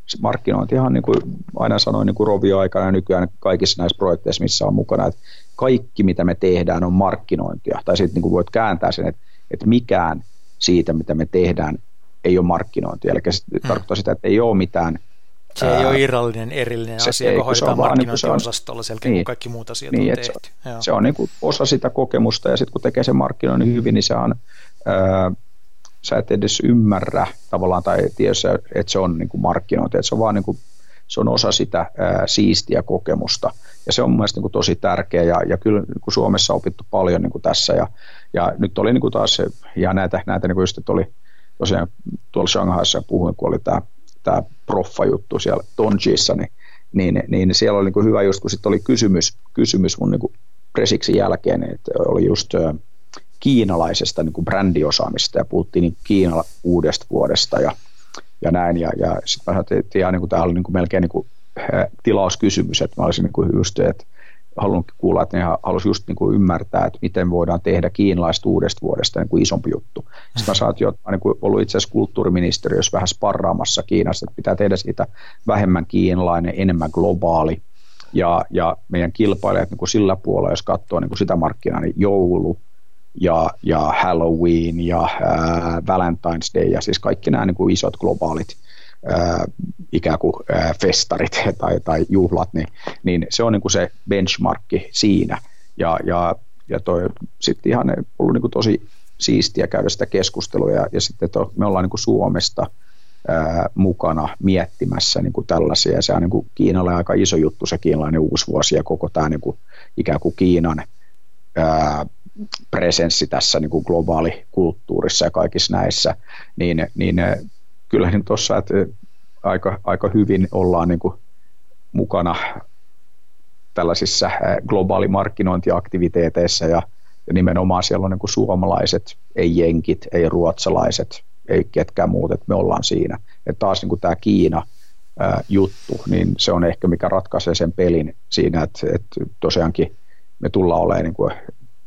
se markkinointihan, niin kuin aina sanoin niin kuin Rovio-aikana ja nykyään kaikissa näissä projekteissa, missä on mukana, että kaikki mitä me tehdään on markkinointia. Tai sitten niin voit kääntää sen, että, että mikään siitä, mitä me tehdään, ei ole markkinointia. Eli se hmm. tarkoittaa sitä, että ei ole mitään se ei ole irrallinen erillinen se asia, joka hoidetaan niinku markkinointiosastolla selkeä, niin, kun kaikki muut asiat niin, on tehty. Se, se on niin kuin osa sitä kokemusta, ja sitten kun tekee sen markkinoinnin hyvin, niin se on, ää, sä et edes ymmärrä tavallaan, tai tiedä, että se on niin kuin markkinointi, että se on vaan niin kuin, se on osa sitä ää, siistiä kokemusta. Ja se on mun mielestä niin kuin tosi tärkeä, ja, ja kyllä niin kuin Suomessa on opittu paljon niin kuin tässä, ja, ja nyt oli niin kuin taas ja näitä, näitä niin kuin just, että oli tosiaan tuolla Shanghaissa puhuin, kun oli tämä tämä proffa-juttu siellä Tonjissa, niin, niin, niin siellä oli niin kuin hyvä just, kun sitten oli kysymys, kysymys mun niin kuin presiksin jälkeen, että oli just kiinalaisesta niin kuin brändiosaamista ja puhuttiin niin Kiinalla uudesta vuodesta ja, ja näin. Ja, ja sitten mä sanoin, että niin kuin, tämä oli niin kuin melkein niin kuin, tilauskysymys, että mä olisin niin kuin just, että halunnut kuulla, että ne halusi just niin kuin ymmärtää, että miten voidaan tehdä kiinalaista uudesta vuodesta niin kuin isompi juttu. Sitten mä saat jo niin kuin ollut itse asiassa kulttuuriministeriössä vähän sparraamassa Kiinassa, että pitää tehdä siitä vähemmän kiinalainen, enemmän globaali. Ja, ja meidän kilpailijat niin kuin sillä puolella, jos katsoo niin kuin sitä markkinaa, niin joulu ja, ja Halloween ja ää, Valentine's Day ja siis kaikki nämä niin kuin isot globaalit ää, ikään kuin festarit tai, tai juhlat, niin, niin se on niin kuin se benchmarkki siinä. Ja, ja, ja sitten ihan ollut niin kuin tosi siistiä käydä sitä keskustelua ja, ja sitten to, me ollaan niin kuin Suomesta ää, mukana miettimässä niin kuin tällaisia ja se on niin kuin Kiinalle aika iso juttu se kiinalainen uusi vuosi ja koko tämä niin kuin, ikään kuin Kiinan ää, presenssi tässä niin kuin globaalikulttuurissa ja kaikissa näissä, niin, niin kyllähän tuossa, että aika, aika hyvin ollaan niin kuin mukana tällaisissa globaalimarkkinointiaktiviteeteissa ja, ja nimenomaan siellä on niin kuin suomalaiset, ei jenkit, ei ruotsalaiset, ei ketkään muut, että me ollaan siinä. että taas niin kuin tämä Kiina ää, juttu, niin se on ehkä mikä ratkaisee sen pelin siinä, että, että tosiaankin me tullaan olemaan niin kuin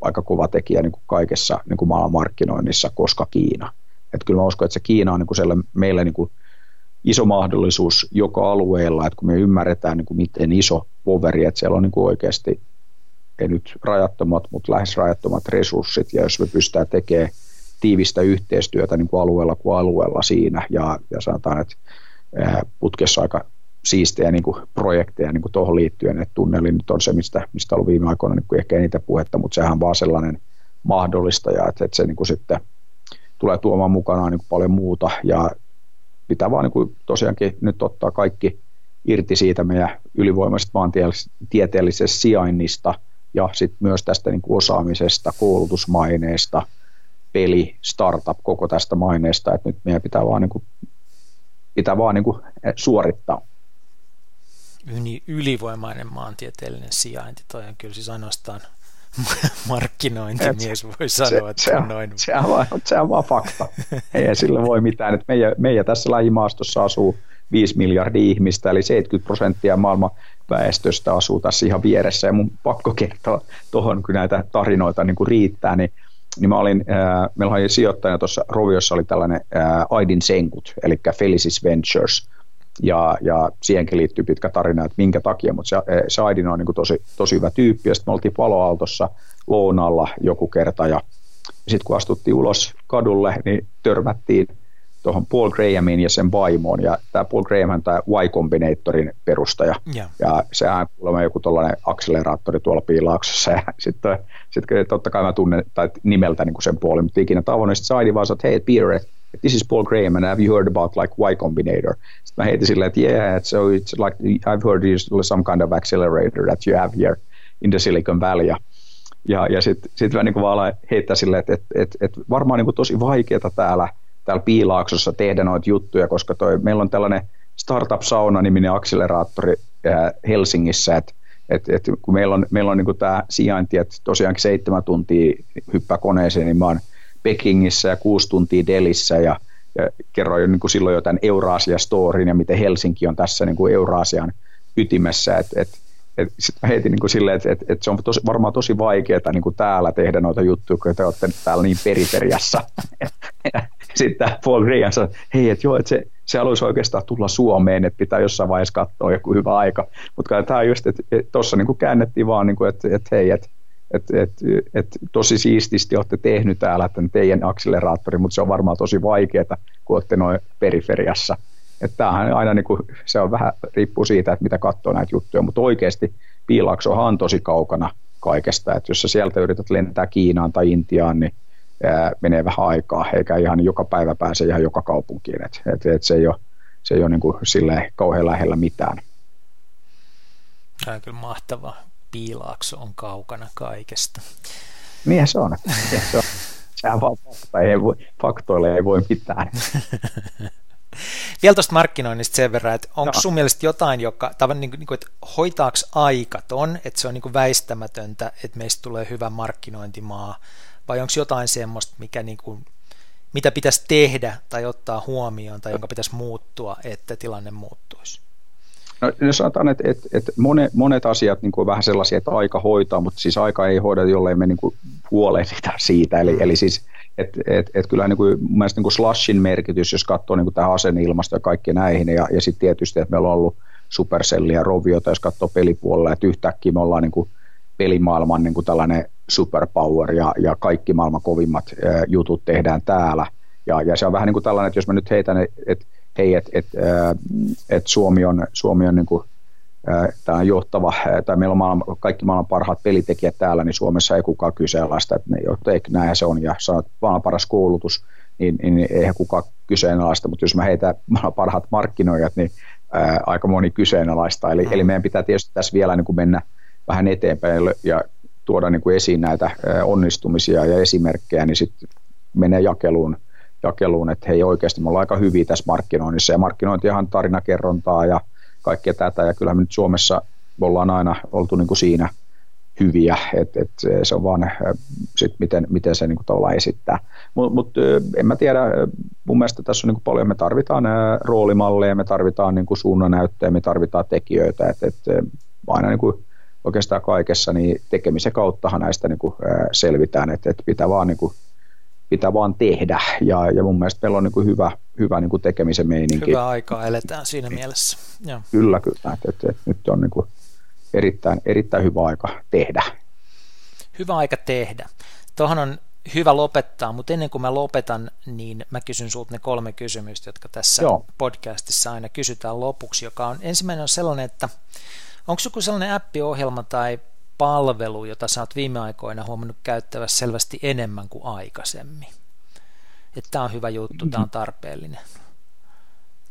aika kova tekijä niin kuin kaikessa niin kuin maailmanmarkkinoinnissa, koska Kiina. Että kyllä mä uskon, että se Kiina on niin kuin meille niin kuin iso mahdollisuus joka alueella, että kun me ymmärretään niin kuin miten iso poveri, että siellä on niin kuin oikeasti ei nyt rajattomat, mutta lähes rajattomat resurssit, ja jos me pystytään tekemään tiivistä yhteistyötä niin kuin alueella kuin alueella siinä, ja, ja sanotaan, että putkessa aika siistejä niin kuin projekteja niin kuin tuohon liittyen, että tunneli nyt on se, mistä, mistä on ollut viime aikoina niin kuin ehkä eniten puhetta, mutta sehän on vaan sellainen mahdollistaja, että, että se niin kuin sitten tulee tuomaan mukanaan niin kuin paljon muuta, ja pitää vaan niin kuin tosiaankin nyt ottaa kaikki irti siitä meidän ylivoimaisesta maantieteellisestä sijainnista ja sitten myös tästä niin kuin osaamisesta, koulutusmaineesta, peli, startup, koko tästä maineesta, että nyt meidän pitää vaan, niin kuin, pitää vaan niin kuin suorittaa. Ylivoimainen maantieteellinen sijainti, toi on kyllä siis ainoastaan markkinointimies voi sanoa, se, että se on noin. Se on, vaan, se on vaan fakta. Ei sillä voi mitään. Että meidän, meidän tässä lähimaastossa asuu 5 miljardia ihmistä, eli 70 prosenttia maailman väestöstä asuu tässä ihan vieressä, ja mun pakko kertoa tuohon, kun näitä tarinoita niin kuin riittää, niin niin mä olin, äh, meillä oli sijoittajana tuossa Roviossa oli tällainen äh, Aidin Senkut, eli Felicis Ventures, ja, ja siihenkin liittyy pitkä tarina, että minkä takia, mutta se, se Aidin on niin kuin tosi, tosi hyvä tyyppi, ja sitten me oltiin Paloaaltossa lounalla joku kerta, ja sitten kun astuttiin ulos kadulle, niin törmättiin tuohon Paul Grahamiin ja sen vaimoon, ja tämä Paul Graham on tämä Y Combinatorin perustaja, yeah. ja sehän kuulemma joku tuollainen akseleraattori tuolla piilaaksossa, ja sitten sit, totta kai mä tunnen tai nimeltä niin kuin sen puolen, mutta ikinä tavannut, sitten Saidi vaan että hei Peter, this is Paul Graham, and have you heard about like Y Combinator? Sitten mä heitin silleen, että yeah, so it's like, I've heard it's some kind of accelerator that you have here in the Silicon Valley, ja ja, sitten sit mä niin vaan heittää silleen, että et, et, et varmaan niin kuin tosi vaikeaa täällä täällä Piilaaksossa tehdä noita juttuja, koska toi, meillä on tällainen Startup Sauna-niminen akseleraattori Helsingissä, että et, et, kun meillä on, meillä on niin tämä sijainti, että tosiaankin seitsemän tuntia hyppää koneeseen, niin mä oon Pekingissä ja kuusi tuntia Delissä ja, ja kerroin jo niin kuin silloin jo tämän Eurasia-storin ja miten Helsinki on tässä niin kuin Eurasian ytimessä, että et, sitten mä heitin niin kuin silleen, että, että, että se on tosi, varmaan tosi vaikeaa niin kuin täällä tehdä noita juttuja, kun te olette täällä niin periferiassa. sitten Paul Graham sanoi, hei, että joo, että se, se haluaisi oikeastaan tulla Suomeen, että pitää jossain vaiheessa katsoa joku hyvä aika. Mutta tämä just, että tuossa niin käännettiin vaan, niin kuin, että, että hei, että että et, et, tosi siististi olette tehnyt täällä tämän teidän akseleraattori, mutta se on varmaan tosi vaikeaa, kun olette noin periferiassa. Että tämähän aina niin kuin, se on vähän, riippuu siitä, että mitä katsoo näitä juttuja, mutta oikeasti Piilaksohan on tosi kaukana kaikesta, että jos sä sieltä yrität lentää Kiinaan tai Intiaan, niin ää, menee vähän aikaa, eikä ihan joka päivä pääse ihan joka kaupunkiin, että et, et se ei ole, se ei ole niin kuin silleen kauhean lähellä mitään. Se on kyllä mahtava. Piilaakso on kaukana kaikesta. Niin se on. se on. Sehän vaan fakta, ei voi, faktoille ei voi mitään. Vielä tuosta markkinoinnista sen verran, että onko no. sun mielestä jotain, joka, tavan, niin kuin, niinku, että hoitaako aika ton, että se on niin kuin väistämätöntä, että meistä tulee hyvä markkinointimaa, vai onko jotain semmoista, mikä niin kuin, mitä pitäisi tehdä tai ottaa huomioon tai jonka pitäisi muuttua, että tilanne muuttuisi? No, sanotaan, että, että, että monet, monet asiat niin kuin vähän sellaisia, että aika hoitaa, mutta siis aika ei hoida, jollei me niin kuin huolehdita siitä. Eli, eli siis et, et, et kyllä niin kuin, mun mielestä niin kuin slashin merkitys, jos katsoo niin kuin tähän asenneilmasto ja kaikki näihin, ja, ja sitten tietysti, että meillä on ollut Supercellia ja Roviota, jos katsoo pelipuolella, että yhtäkkiä me ollaan niin kuin pelimaailman niin kuin tällainen superpower ja, ja kaikki maailman kovimmat ä, jutut tehdään täällä. Ja, ja se on vähän niin kuin tällainen, että jos mä nyt heitän, että et, hei, että et, et Suomi on, Suomi on niin kuin, tämä johtava, tai meillä on maailman, kaikki maailman parhaat pelitekijät täällä, niin Suomessa ei kukaan kyseenalaista, että ne, että näin se on, ja sanot maailman paras koulutus, niin, niin eihän kukaan kyseenalaista, mutta jos mä heitän maailman parhaat markkinoijat, niin ää, aika moni kyseenalaista, eli, eli meidän pitää tietysti tässä vielä niin kuin mennä vähän eteenpäin ja tuoda niin kuin esiin näitä onnistumisia ja esimerkkejä, niin sitten menee jakeluun, jakeluun, että hei oikeasti me ollaan aika hyviä tässä markkinoinnissa, ja markkinointihan tarinakerrontaa ja kaikkea tätä, ja kyllä me nyt Suomessa ollaan aina oltu niin kuin siinä hyviä, että et se on vaan sit miten, miten se niin kuin tavallaan esittää. Mutta mut, en mä tiedä, mun mielestä tässä on niin kuin paljon, me tarvitaan roolimalleja, me tarvitaan niin kuin suunnanäyttöjä, me tarvitaan tekijöitä, että et, aina niin kuin oikeastaan kaikessa, niin tekemisen kauttahan näistä niin kuin, selvitään, että, että pitää vaan niin kuin, pitää vaan tehdä. Ja, ja mun mielestä meillä on niin kuin hyvä, hyvä niin kuin tekemisen meininki. Hyvä aikaa eletään siinä mielessä. Joo. Kyllä, kyllä. Että, että, että nyt on niin kuin erittäin, erittäin hyvä aika tehdä. Hyvä aika tehdä. Tuohon on hyvä lopettaa, mutta ennen kuin mä lopetan, niin mä kysyn sulta ne kolme kysymystä, jotka tässä Joo. podcastissa aina kysytään lopuksi, joka on ensimmäinen on sellainen, että onko joku sellainen appiohjelma tai palvelu, jota sä oot viime aikoina huomannut käyttävässä selvästi enemmän kuin aikaisemmin? Että tämä on hyvä juttu, tämä on tarpeellinen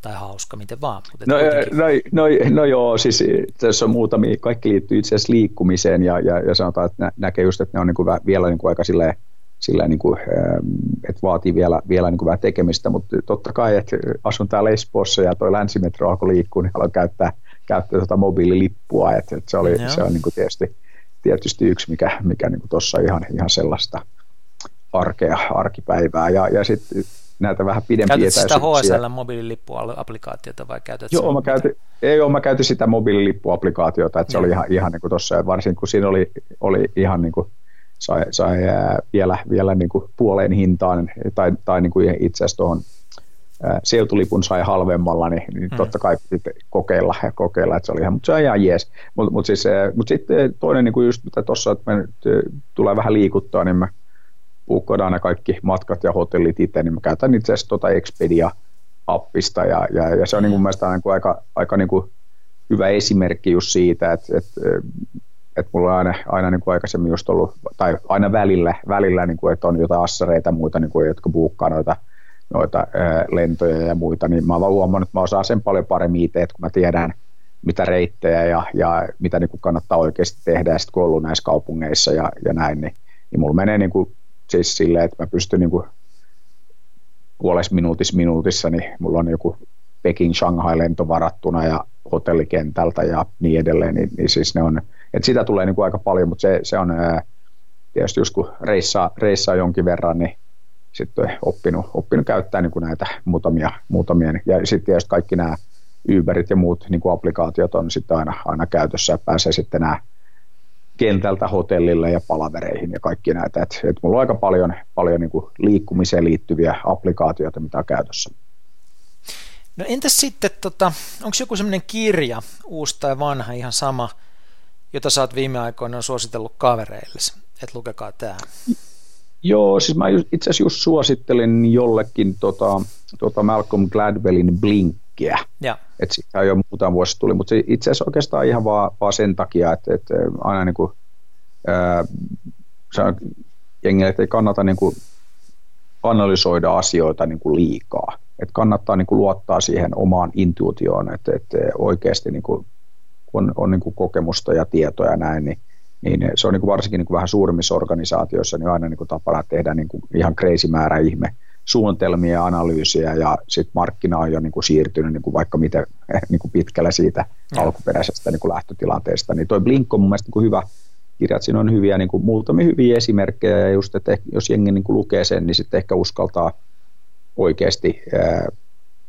tai hauska, miten vaan. Mutta no, no, no, no joo, siis tässä on muutamia, kaikki liittyy itse asiassa liikkumiseen ja, ja, ja sanotaan, että nä, näkee just, että ne on niin kuin vielä niin kuin aika silleen, sillä niin kuin, että vaatii vielä, vielä niin kuin vähän tekemistä, mutta totta kai, että asun täällä Espoossa ja toi länsimetro alkoi liikkua, niin haluan käyttää, käyttää tuota mobiililippua, että, että se, oli, se on niin kuin tietysti, tietysti yksi, mikä, mikä niin tuossa ihan, ihan sellaista arkea, arkipäivää. Ja, ja sitten näitä vähän pidempiä Käytätkö sitä HSL-mobiililippuapplikaatiota vai käytät Joo, mä käytin, ei ole, mä käytin sitä mobiililippuapplikaatiota, että se oli ihan, ihan niin kuin tuossa, varsinkin kun siinä oli, oli ihan niin kuin, sai, sai vielä, vielä niin kuin puoleen hintaan, tai, tai niin kuin itse asiassa tuohon seutulipun sai halvemmalla, niin, niin hmm. totta kai kokeilla, kokeilla, että se oli ihan, mutta se on ihan jees. Mutta mut siis, mut sitten toinen niin kuin just mitä tuossa, että me nyt tulee vähän liikuttaa, niin mä puukkoidaan ne kaikki matkat ja hotellit itse, niin mä käytän itse asiassa tuota Expedia-appista ja, ja, ja se on niin kuin mielestäni niin kuin aika, aika niin kuin hyvä esimerkki just siitä, että, että, että mulla on aina, aina niin kuin aikaisemmin just ollut, tai aina välillä, välillä niin kuin, että on jotain assareita ja muita, niin kuin, jotka buukkaa noita, noita lentoja ja muita, niin mä oon huomannut, että mä osaan sen paljon paremmin itse, että kun mä tiedän, mitä reittejä ja, ja mitä niin kuin kannattaa oikeasti tehdä, ja sitten kun ollut näissä kaupungeissa ja, ja näin, niin, niin mulla menee niin kuin siis silleen, että mä pystyn niin puolessa minuutissa minuutissa, niin mulla on joku Peking Shanghai lento varattuna ja hotellikentältä ja niin edelleen, niin, niin siis ne on, että sitä tulee niin kuin aika paljon, mutta se, se on tietysti just kun reissaa, reissaa jonkin verran, niin sitten oppinut, oppinut käyttää niin kuin näitä muutamia, muutamia, ja sitten tietysti kaikki nämä Uberit ja muut niin kuin applikaatiot on sitten aina, aina käytössä ja pääsee sitten nämä kentältä hotellille ja palavereihin ja kaikki näitä. Et, et mulla on aika paljon, paljon niin kuin liikkumiseen liittyviä applikaatioita, mitä on käytössä. No entäs sitten, tota, onko joku sellainen kirja, uusi tai vanha, ihan sama, jota sä oot viime aikoina suositellut kavereille, että lukekaa tämä? Joo, siis mä itse asiassa just suosittelin jollekin tota, tota Malcolm Gladwellin Blink äkkiä. Ja. Että siitä jo muutama vuosi tuli, mutta itse asiassa oikeastaan ihan vaan, vaan sen takia, että, että aina niin kuin, ää, jengille, että ei kannata niin kuin analysoida asioita niin kuin liikaa. Että kannattaa niin kuin luottaa siihen omaan intuitioon, että, että oikeasti niin kuin, on, on niin kuin kokemusta ja tietoja ja näin, niin, niin se on niin kuin varsinkin niin kuin vähän suurimmissa organisaatioissa niin aina niin kuin tapana tehdä niin kuin ihan crazy määrä ihme suunnitelmia ja analyysiä ja sitten markkina on jo niin kuin siirtynyt niin kuin vaikka miten niin kuin pitkällä siitä ja. alkuperäisestä niin kuin lähtötilanteesta. Niin toi Blink on mun mielestä niin kuin hyvä kirja, että siinä on hyviä, niin kuin, muutamia hyviä esimerkkejä ja just, että jos jengi niin kuin lukee sen, niin sitten ehkä uskaltaa oikeasti ää,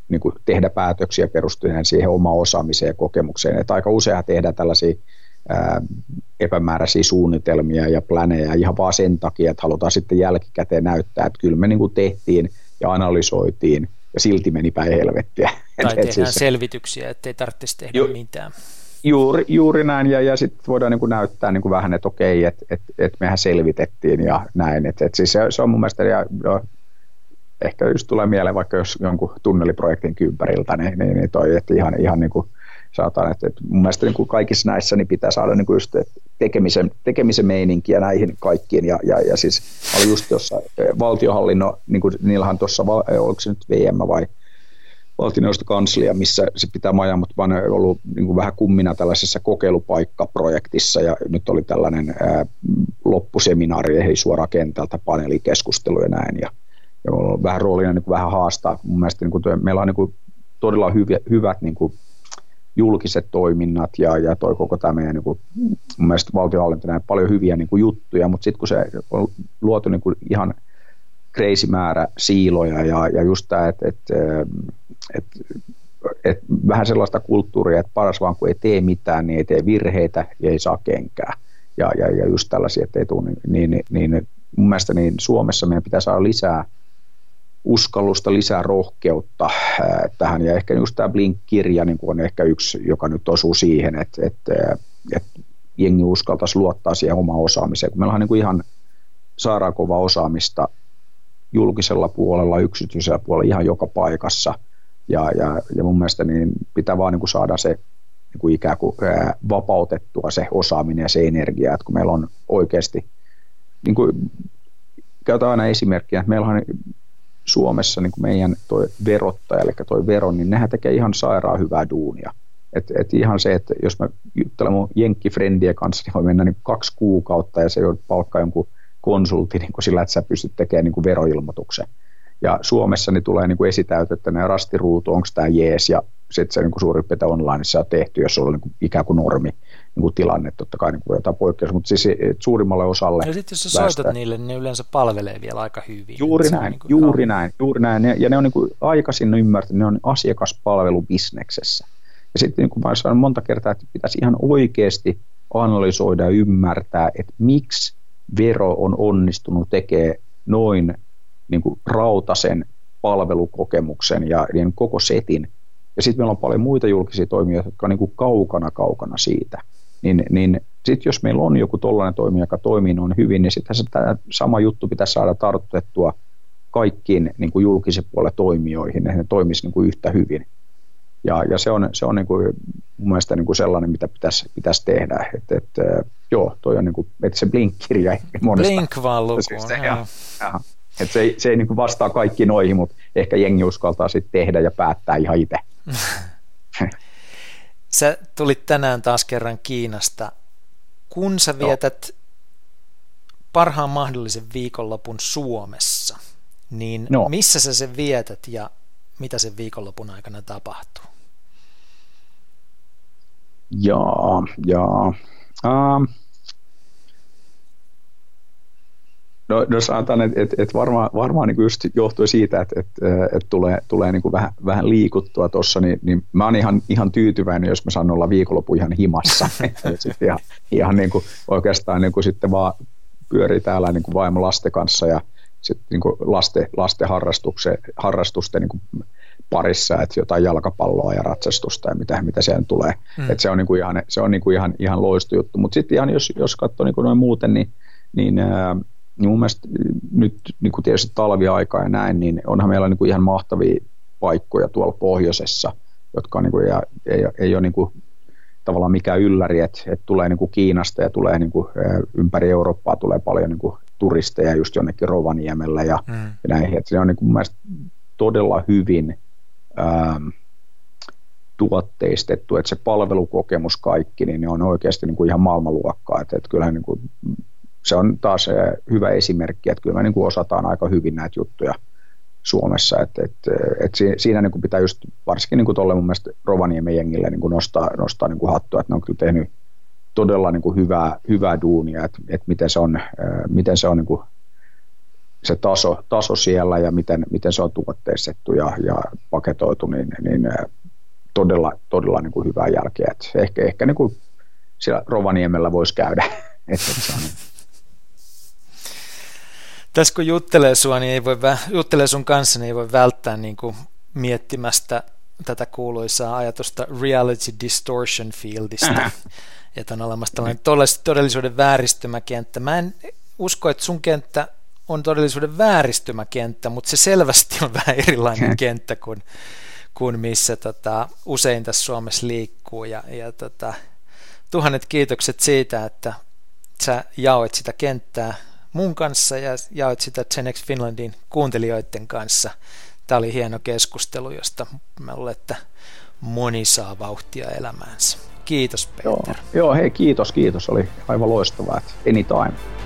niin kuin tehdä päätöksiä perustuen siihen omaan osaamiseen ja kokemukseen. Että aika usein tehdään tällaisia epämääräisiä suunnitelmia ja planeja ihan vaan sen takia, että halutaan sitten jälkikäteen näyttää, että kyllä me niin kuin tehtiin ja analysoitiin ja silti meni päin helvettiä. Tai tehdään siis, selvityksiä, ettei tarvitsisi tehdä ju, mitään. Juuri, juuri näin, ja, ja sitten voidaan niin kuin näyttää niin kuin vähän, että okei, että et, et mehän selvitettiin ja näin. Et, et siis se, se on mun mielestä, ja, jo, ehkä just tulee mieleen vaikka jos jonkun tunneliprojektin kympäriltä, niin, niin, niin toi, että ihan, ihan niin kuin sanotaan, että, että mun mielestä niin kuin kaikissa näissä niin pitää saada niin kuin just tekemisen, tekemisen meininkiä näihin kaikkiin. Ja, ja, ja siis oli just tuossa valtiohallinnon, niin kuin niillähän tuossa, oliko se nyt VM vai valtioneuvostokanslia, missä se pitää majaa, mutta vaan ollut niin kuin vähän kummina tällaisessa kokeilupaikkaprojektissa ja nyt oli tällainen ää, loppuseminaari, ei suoraan kentältä, paneelikeskustelu ja näin ja, ja on vähän roolina niin kuin vähän haastaa. Mun mielestä niin kuin meillä on niin kuin todella hyviä, hyvät niin kuin julkiset toiminnat ja, ja toi koko tämä meidän, niin kuin, mun mielestä valtiohallinto näin paljon hyviä niin kuin juttuja, mutta sitten kun se on luotu niin kuin ihan crazy määrä siiloja ja, ja just tämä, että et, et, et, vähän sellaista kulttuuria, että paras vaan kun ei tee mitään, niin ei tee virheitä ja ei saa kenkää. Ja, ja, ja just tällaisia, että ei tule, niin, niin, niin mun mielestä niin Suomessa meidän pitää saada lisää uskallusta, lisää rohkeutta tähän. Ja ehkä just tämä Blink-kirja niin on ehkä yksi, joka nyt osuu siihen, että, että, että jengi uskaltaisi luottaa siihen omaan osaamiseen. Kun meillä on niin kuin ihan sairaankova osaamista julkisella puolella, yksityisellä puolella, ihan joka paikassa. Ja, ja, ja mun mielestä niin pitää vaan niin kuin saada se niin kuin ikään kuin vapautettua se osaaminen ja se energia, että kun meillä on oikeasti, niin kuin, käytetään aina esimerkkiä, että meillä on Suomessa niin kuin meidän toi verottaja, eli toi vero, niin nehän tekee ihan sairaan hyvää duunia. Et, et ihan se, että jos mä juttelen mun jenkkifrendien kanssa, niin voi mennä niin kaksi kuukautta ja se joudut palkkaa jonkun konsultin niin sillä, että sä pystyt tekemään niin kuin veroilmoituksen. Ja Suomessa niin tulee niin kuin esitäytettänä ja rastiruutu, onko tämä jees, ja sitten se niin kuin suurin piirtein online on tehty, jos on niin kuin ikään kuin normi niin kuin tilanne, totta kai niin kuin jotain poikkeus, mutta siis suurimmalle osalle. Ja sitten jos sä soitat väestö, niille, niin ne yleensä palvelee vielä aika hyvin. Juuri näin, niin juuri no. näin, juuri näin, ja, ja ne on niin kuin aikaisin ymmärtänyt, ne on asiakaspalvelubisneksessä. Ja sitten niin kuin mä sanon monta kertaa, että pitäisi ihan oikeasti analysoida ja ymmärtää, että miksi vero on onnistunut tekemään noin niin kuin rautasen palvelukokemuksen ja niin koko setin. Ja sitten meillä on paljon muita julkisia toimijoita, jotka on niin kuin kaukana kaukana siitä. Niin, niin sitten jos meillä on joku tollainen toimija, joka toimii noin hyvin, niin sitten tämä sama juttu pitäisi saada tartutettua kaikkiin niin kuin julkisen puolen toimijoihin, että ne toimisi niin kuin yhtä hyvin. Ja, ja se on, se on niin kuin mun mielestä niin kuin sellainen, mitä pitäisi, pitäisi tehdä. Et, et, joo, toi on niin kuin, että se Blink-kirja monesta Blink vaan lukuun. Ja, ja, et se ei, se ei niin kuin vastaa kaikki noihin, mutta ehkä jengi uskaltaa sitten tehdä ja päättää ihan itse. Sä tulit tänään taas kerran Kiinasta. Kun sä vietät no. parhaan mahdollisen viikonlopun Suomessa, niin no. missä sä sen vietät ja mitä sen viikonlopun aikana tapahtuu? Jaa, jaa. Um, No, no sanotaan, että et, et varmaan, varmaan niin just johtuen siitä, että et, et tulee, tulee niin kuin vähän, vähän liikuttua tuossa, niin, niin mä oon ihan, ihan tyytyväinen, jos mä saan olla viikonloppu ihan himassa. sitten ihan, ihan niin kuin oikeastaan niin kuin sitten vaan pyörii täällä niin kuin vaimo lasten kanssa ja sitten niin kuin lasten, lasten harrastusten, niin kuin parissa, että jotain jalkapalloa ja ratsastusta ja mitä, mitä siellä tulee. Mm. Et se on, niin kuin ihan, se on niin kuin ihan, ihan loistu juttu. Mutta sitten ihan jos, jos katsoo niin kuin noin muuten, niin, niin ää, niin mun mielestä nyt niin kuin tietysti talviaika ja näin, niin onhan meillä niin kuin ihan mahtavia paikkoja tuolla pohjoisessa, jotka on, niin kuin, ja ei, ei ole niin kuin, tavallaan mikään ylläri, että, että tulee niin kuin Kiinasta ja tulee niin kuin, ympäri Eurooppaa tulee paljon niin kuin, turisteja just jonnekin Rovaniemellä ja, mm. ja näihin. Että se on niin kuin, todella hyvin ähm, tuotteistettu, että se palvelukokemus kaikki, niin ne on oikeasti niin kuin ihan maailmanluokkaa. Että, että kyllähän niin kuin, se on taas eh, hyvä esimerkki, että kyllä me niin kuin osataan aika hyvin näitä juttuja Suomessa, että, että, että siinä niin kuin pitää just varsinkin niin kuin mun mielestä Rovaniemen jengille niin kuin nostaa, nostaa niin kuin hattua, että ne on kyllä tehnyt todella niin kuin hyvää, hyvää duunia, että, että miten se on, eh, miten se on niin kuin se taso, taso siellä ja miten, miten se on tuotteistettu ja, ja paketoitu, niin, niin eh, todella, todella niin kuin hyvää jälkeä. Että ehkä ehkä niin kuin siellä Rovaniemellä voisi käydä. Että se on, tässä kun juttelee, sua, niin ei voi, juttelee sun kanssa, niin ei voi välttää niin kuin miettimästä tätä kuuluisaa ajatusta reality distortion fieldistä, että on olemassa tällainen todellisuuden vääristymäkenttä. Mä en usko, että sun kenttä on todellisuuden vääristymäkenttä, mutta se selvästi on vähän erilainen kenttä kuin, kuin missä tota, usein tässä Suomessa liikkuu. Ja, ja tota, tuhannet kiitokset siitä, että sä jaoit sitä kenttää mun kanssa ja jaoit sitä Genex Finlandin kuuntelijoiden kanssa. Tämä oli hieno keskustelu, josta mä luulen, että moni saa vauhtia elämäänsä. Kiitos Peter. Joo, joo hei kiitos, kiitos. Oli aivan loistavaa. Anytime.